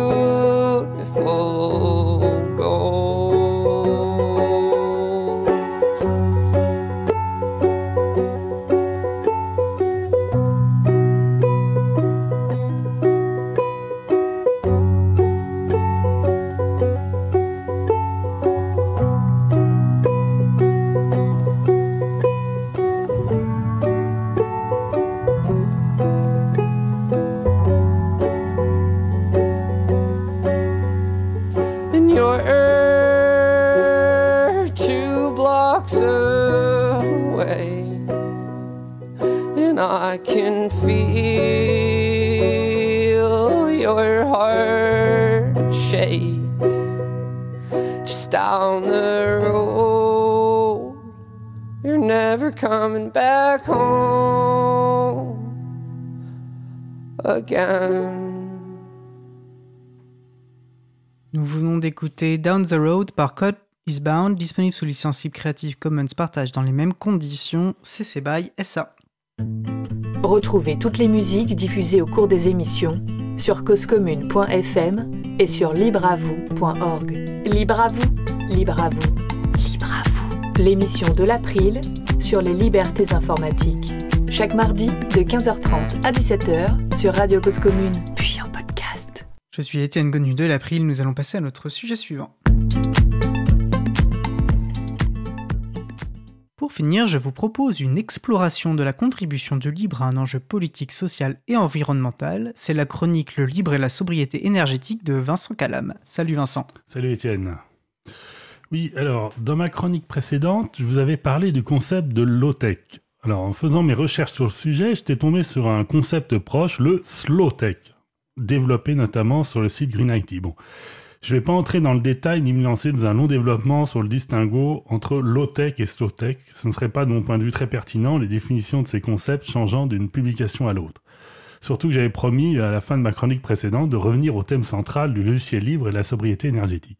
Down the Road par Code Eastbound, disponible sous licence Creative Commons partage dans les mêmes conditions, CC BY SA. Retrouvez toutes les musiques diffusées au cours des émissions sur causecommune.fm et sur libreavoue.org. Libre à vous, libre à vous, libre à vous. L'émission de l'April sur les libertés informatiques. Chaque mardi de 15h30 à 17h sur Radio Cause Commune, puis en. Je suis Étienne Gonu de l'April, nous allons passer à notre sujet suivant. Pour finir, je vous propose une exploration de la contribution du libre à un enjeu politique, social et environnemental. C'est la chronique Le libre et la sobriété énergétique de Vincent Calam. Salut Vincent. Salut Étienne. Oui, alors, dans ma chronique précédente, je vous avais parlé du concept de low-tech. Alors, en faisant mes recherches sur le sujet, j'étais tombé sur un concept proche, le slow-tech, développé notamment sur le site Green IT. Bon, je ne vais pas entrer dans le détail ni me lancer dans un long développement sur le distinguo entre low-tech et slow-tech. Ce ne serait pas, de mon point de vue, très pertinent, les définitions de ces concepts changeant d'une publication à l'autre. Surtout que j'avais promis, à la fin de ma chronique précédente, de revenir au thème central du logiciel libre et la sobriété énergétique.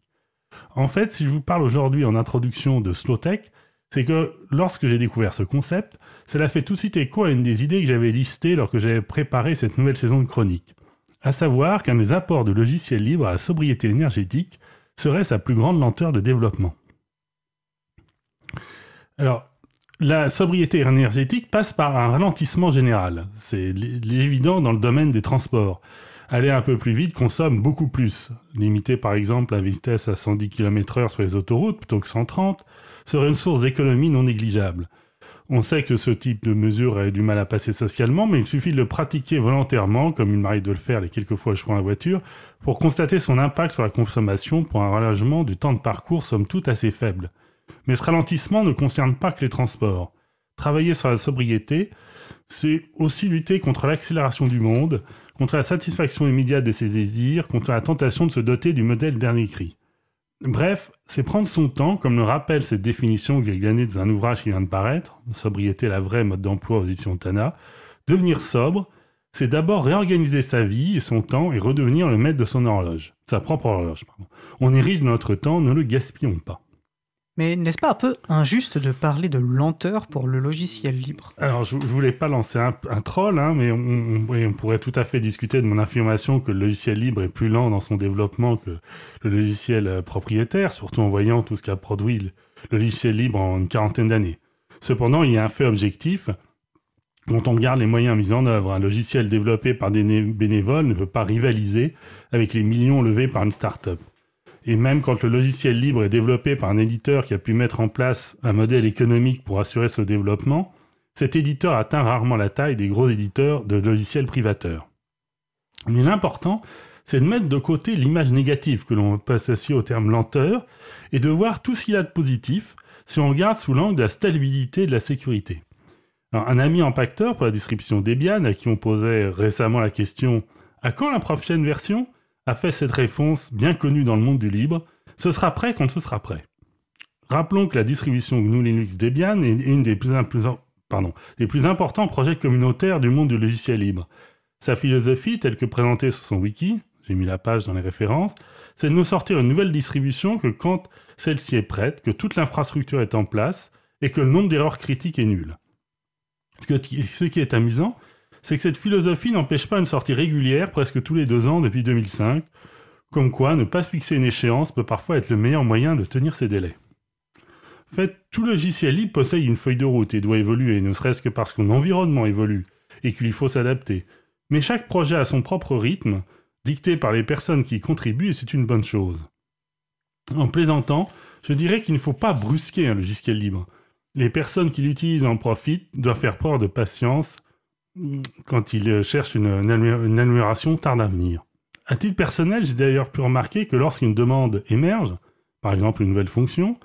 En fait, si je vous parle aujourd'hui en introduction de slow-tech, c'est que lorsque j'ai découvert ce concept, cela fait tout de suite écho à une des idées que j'avais listées lorsque j'avais préparé cette nouvelle saison de chronique à savoir qu'un des apports de logiciels libres à la sobriété énergétique serait sa plus grande lenteur de développement. Alors, la sobriété énergétique passe par un ralentissement général. C'est évident dans le domaine des transports. Aller un peu plus vite consomme beaucoup plus. Limiter par exemple la vitesse à 110 km/h sur les autoroutes plutôt que 130 serait une source d'économie non négligeable. On sait que ce type de mesure a du mal à passer socialement, mais il suffit de le pratiquer volontairement, comme il m'arrive de le faire les quelques fois que je prends la voiture, pour constater son impact sur la consommation pour un rallongement du temps de parcours somme toute assez faible. Mais ce ralentissement ne concerne pas que les transports. Travailler sur la sobriété, c'est aussi lutter contre l'accélération du monde, contre la satisfaction immédiate de ses désirs, contre la tentation de se doter du modèle dernier cri. Bref, c'est prendre son temps, comme le rappelle cette définition que j'ai gagnée dans un ouvrage qui vient de paraître, Sobriété, la vraie mode d'emploi aux éditions Tana. Devenir sobre, c'est d'abord réorganiser sa vie et son temps et redevenir le maître de son horloge, sa propre horloge. On est de notre temps, ne le gaspillons pas. Mais n'est-ce pas un peu injuste de parler de lenteur pour le logiciel libre? Alors, je, je voulais pas lancer un, troll, hein, mais on, pourrait tout à fait discuter de mon affirmation que le logiciel libre est plus lent dans son développement que le logiciel euh, propriétaire, surtout en voyant tout ce qu'a produit le, logiciel libre en une quarantaine d'années. Cependant, il y a un fait objectif. Quand on regarde les moyens mis en œuvre, un logiciel développé par des né- bénévoles ne peut pas rivaliser avec les millions levés par une start-up. Et même quand le logiciel libre est développé par un éditeur qui a pu mettre en place un modèle économique pour assurer ce développement, cet éditeur atteint rarement la taille des gros éditeurs de logiciels privateurs. Mais l'important, c'est de mettre de côté l'image négative que l'on peut associer au terme lenteur et de voir tout ce qu'il a de positif si on regarde sous l'angle de la stabilité et de la sécurité. Un ami impacteur pour la distribution Debian, à qui on posait récemment la question À quand la prochaine version? A fait cette réponse bien connue dans le monde du libre Ce sera prêt quand ce sera prêt. Rappelons que la distribution GNU Linux Debian est une des plus, importants projets communautaires du monde du logiciel libre. Sa philosophie, telle que présentée sur son wiki, j'ai mis la page dans les références, c'est de nous sortir une nouvelle distribution que quand celle-ci est prête, que toute l'infrastructure est en place et que le nombre d'erreurs critiques est nul. Ce qui est amusant, c'est que cette philosophie n'empêche pas une sortie régulière presque tous les deux ans depuis 2005, comme quoi ne pas fixer une échéance peut parfois être le meilleur moyen de tenir ses délais. Fait, tout logiciel libre possède une feuille de route et doit évoluer, ne serait-ce que parce que l'environnement évolue et qu'il faut s'adapter. Mais chaque projet a son propre rythme, dicté par les personnes qui y contribuent, et c'est une bonne chose. En plaisantant, je dirais qu'il ne faut pas brusquer un logiciel libre. Les personnes qui l'utilisent en profitent doivent faire preuve de patience quand ils euh, cherchent une, une amélioration tarde à venir. À titre personnel, j'ai d'ailleurs pu remarquer que lorsqu'une demande émerge, par exemple une nouvelle fonction,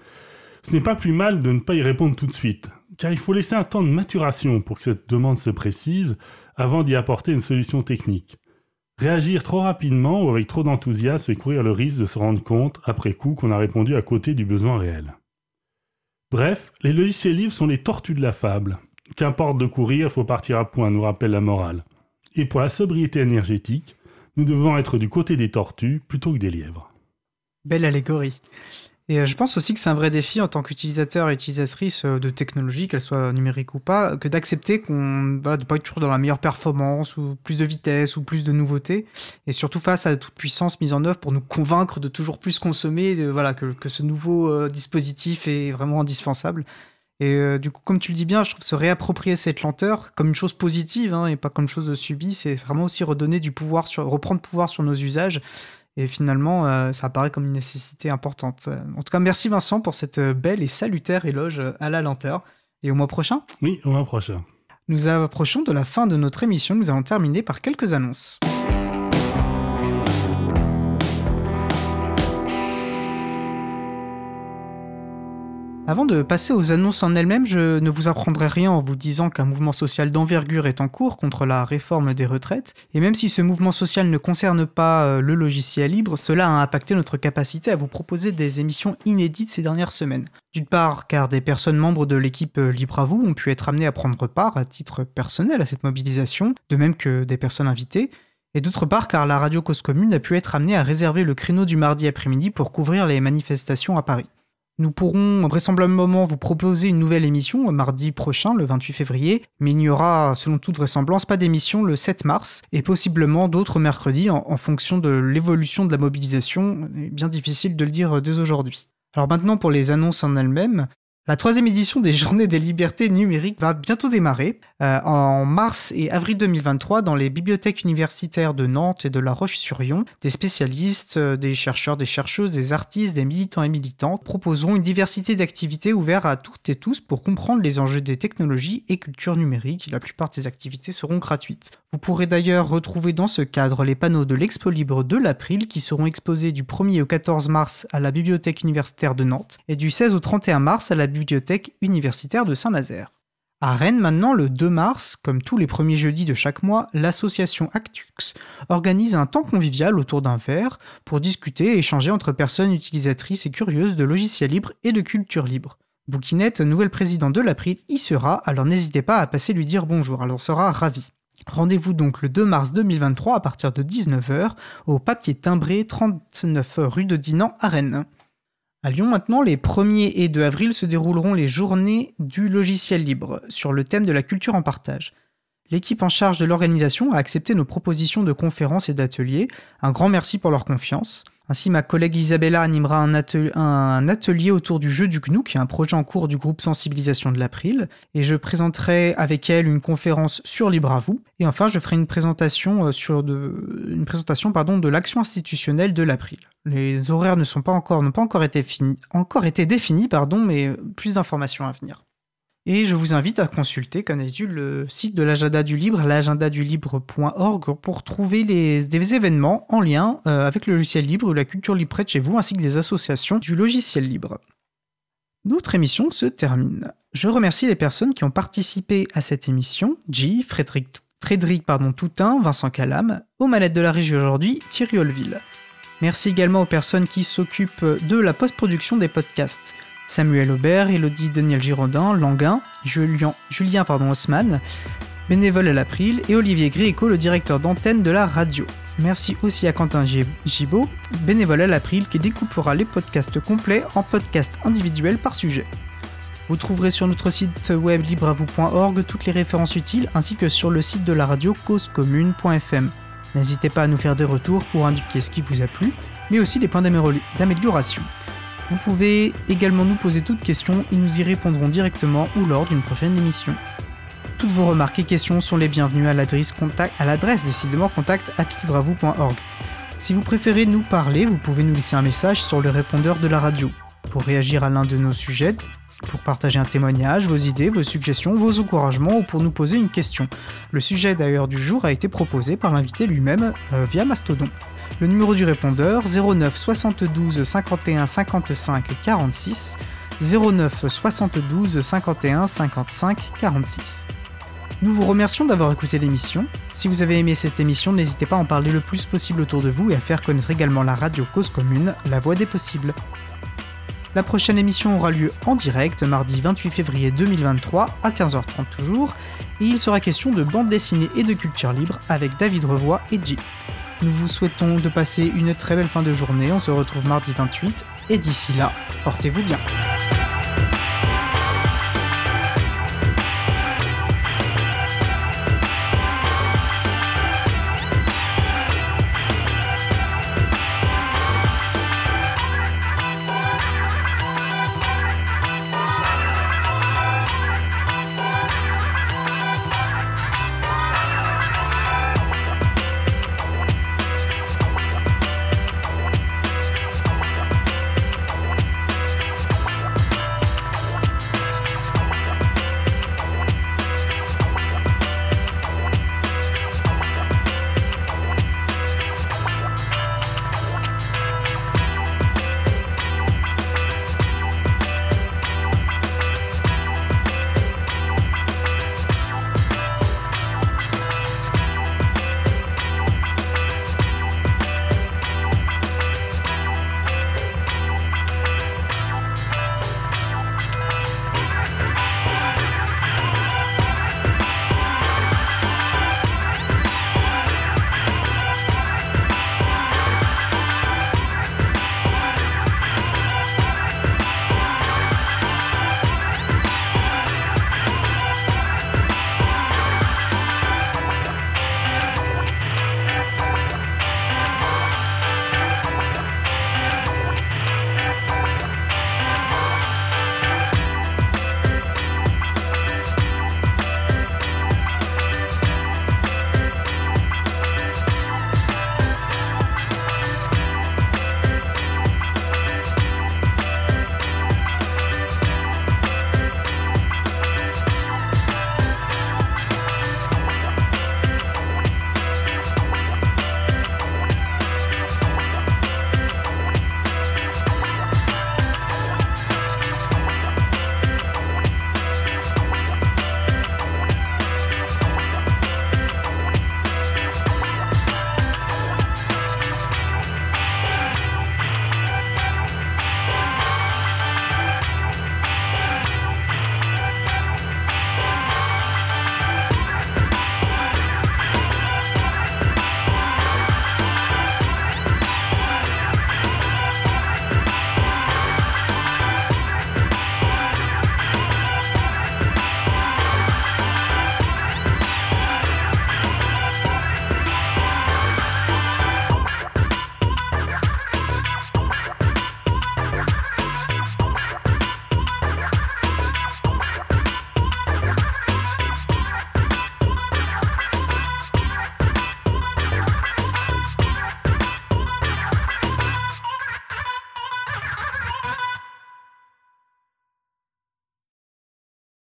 ce n'est pas plus mal de ne pas y répondre tout de suite, car il faut laisser un temps de maturation pour que cette demande se précise avant d'y apporter une solution technique. Réagir trop rapidement ou avec trop d'enthousiasme fait courir le risque de se rendre compte, après coup, qu'on a répondu à côté du besoin réel. Bref, les logiciels libres sont les tortues de la fable. Qu'importe de courir, il faut partir à point, nous rappelle la morale. Et pour la sobriété énergétique, nous devons être du côté des tortues plutôt que des lièvres. Belle allégorie. Et euh, je pense aussi que c'est un vrai défi en tant qu'utilisateur et utilisatrice euh, de technologie, qu'elle soit numérique ou pas, que d'accepter qu'on voilà, de pas être toujours dans la meilleure performance ou plus de vitesse ou plus de nouveautés, et surtout face à toute puissance mise en œuvre pour nous convaincre de toujours plus consommer, de, voilà, que, que ce nouveau euh, dispositif est vraiment indispensable. Et euh, du coup, comme tu le dis bien, je trouve se réapproprier cette lenteur comme une chose positive hein, et pas comme une chose subie, c'est vraiment aussi redonner du pouvoir sur, reprendre pouvoir sur nos usages. Et finalement, euh, ça apparaît comme une nécessité importante. En tout cas, merci Vincent pour cette euh, belle et salutaire éloge à la lenteur. Et au mois prochain, Oui, au mois prochain. nous approchons de la fin de notre émission. Nous allons terminer par quelques annonces. Avant de passer aux annonces en elles-mêmes, je ne vous apprendrai rien en vous disant qu'un mouvement social d'envergure est en cours contre la réforme des retraites. Et même si ce mouvement social ne concerne pas euh, le logiciel libre, cela a impacté notre capacité à vous proposer des émissions inédites ces dernières semaines. D'une part, car des personnes membres de l'équipe euh, Libre à vous ont pu être amenées à prendre part à titre personnel à cette mobilisation, de même que des personnes invitées. Et d'autre part, car la radio Cause Commune a pu être amenée à réserver le créneau du mardi après-midi pour couvrir les manifestations à Paris. Nous pourrons vraisemblablement vous proposer une nouvelle émission mardi prochain, le 28 février, mais il n'y aura, selon toute vraisemblance, pas d'émission le 7 mars, et possiblement d'autres mercredis en, en fonction de l'évolution de la mobilisation. Bien difficile de le dire dès aujourd'hui. Alors maintenant pour les annonces en elles-mêmes. La troisième édition des Journées des libertés numériques va bientôt démarrer euh, en mars et avril 2023 dans les bibliothèques universitaires de Nantes et de La Roche-sur-Yon. Des spécialistes, euh, des chercheurs, des chercheuses, des artistes, des militants et militantes proposeront une diversité d'activités ouvertes à toutes et tous pour comprendre les enjeux des technologies et culture numérique. La plupart de ces activités seront gratuites. Vous pourrez d'ailleurs retrouver dans ce cadre les panneaux de l'Expo Libre de l'April qui seront exposés du 1er au 14 mars à la bibliothèque universitaire de Nantes et du 16 au 31 mars à la bibliothèque universitaire de Saint-Nazaire. À Rennes, maintenant, le 2 mars, comme tous les premiers jeudis de chaque mois, l'association Actux organise un temps convivial autour d'un verre pour discuter et échanger entre personnes utilisatrices et curieuses de logiciels libres et de culture libre. Bouquinette, nouvelle présidente de l'April, y sera, alors n'hésitez pas à passer lui dire bonjour, elle en sera ravie. Rendez-vous donc le 2 mars 2023 à partir de 19h au papier timbré 39 rue de Dinan à Rennes. À Lyon maintenant, les 1er et 2 avril se dérouleront les journées du logiciel libre sur le thème de la culture en partage. L'équipe en charge de l'organisation a accepté nos propositions de conférences et d'ateliers. Un grand merci pour leur confiance. Ainsi, ma collègue Isabella animera un, atel- un atelier autour du jeu du GNU, qui est un projet en cours du groupe Sensibilisation de l'April. Et je présenterai avec elle une conférence sur Libre à. Et enfin, je ferai une présentation, euh, sur de, une présentation pardon, de l'action institutionnelle de l'April. Les horaires ne pas n'ont pas encore été, définis, pardon, mais plus d'informations à venir. Et je vous invite à consulter, comme d'habitude, le site de l'agenda du libre, l'agendadulibre.org, pour trouver des événements en lien euh, avec le logiciel libre ou la culture libre près de chez vous, ainsi que des associations du logiciel libre. Notre émission se termine. Je remercie les personnes qui ont participé à cette émission, G, Frédéric, Toutin, Vincent Calam, aux manettes de la régie aujourd'hui, Thierry Olville. Merci également aux personnes qui s'occupent de la post-production des podcasts. Samuel Aubert, Elodie Daniel Girondin, Languin, Julien, pardon, Haussmann, bénévole à l'April, et Olivier Gréco, le directeur d'antenne de la radio. Merci aussi à Quentin Gib- Gibaud, bénévole à l'April, qui découpera les podcasts complets en podcasts individuels par sujet. Vous trouverez sur notre site web libreavou.org toutes les références utiles ainsi que sur le site de la radio causecommune.fm. N'hésitez pas à nous faire des retours pour indiquer ce qui vous a plu, mais aussi des points d'amélior- d'amélioration. Vous pouvez également nous poser toutes questions et nous y répondrons directement ou lors d'une prochaine émission. Toutes vos remarques et questions sont les bienvenues à l'adresse contact, à l'adresse décidément contact at. Si vous préférez nous parler, vous pouvez nous laisser un message sur le répondeur de la radio. Pour réagir à l'un de nos sujets, pour partager un témoignage, vos idées, vos suggestions, vos encouragements ou pour nous poser une question. Le sujet d'ailleurs du jour a été proposé par l'invité lui-même euh, via Mastodon. Le numéro du répondeur 09 72 51 55 46 09 72 51 55 46. Nous vous remercions d'avoir écouté l'émission. Si vous avez aimé cette émission, n'hésitez pas à en parler le plus possible autour de vous et à faire connaître également la radio Cause Commune, la voix des possibles. La prochaine émission aura lieu en direct mardi 28 février 2023 à 15h30 toujours, et il sera question de bande dessinée et de culture libre avec David Revoy et J. Nous vous souhaitons de passer une très belle fin de journée. On se retrouve mardi 28. Et d'ici là, portez-vous bien.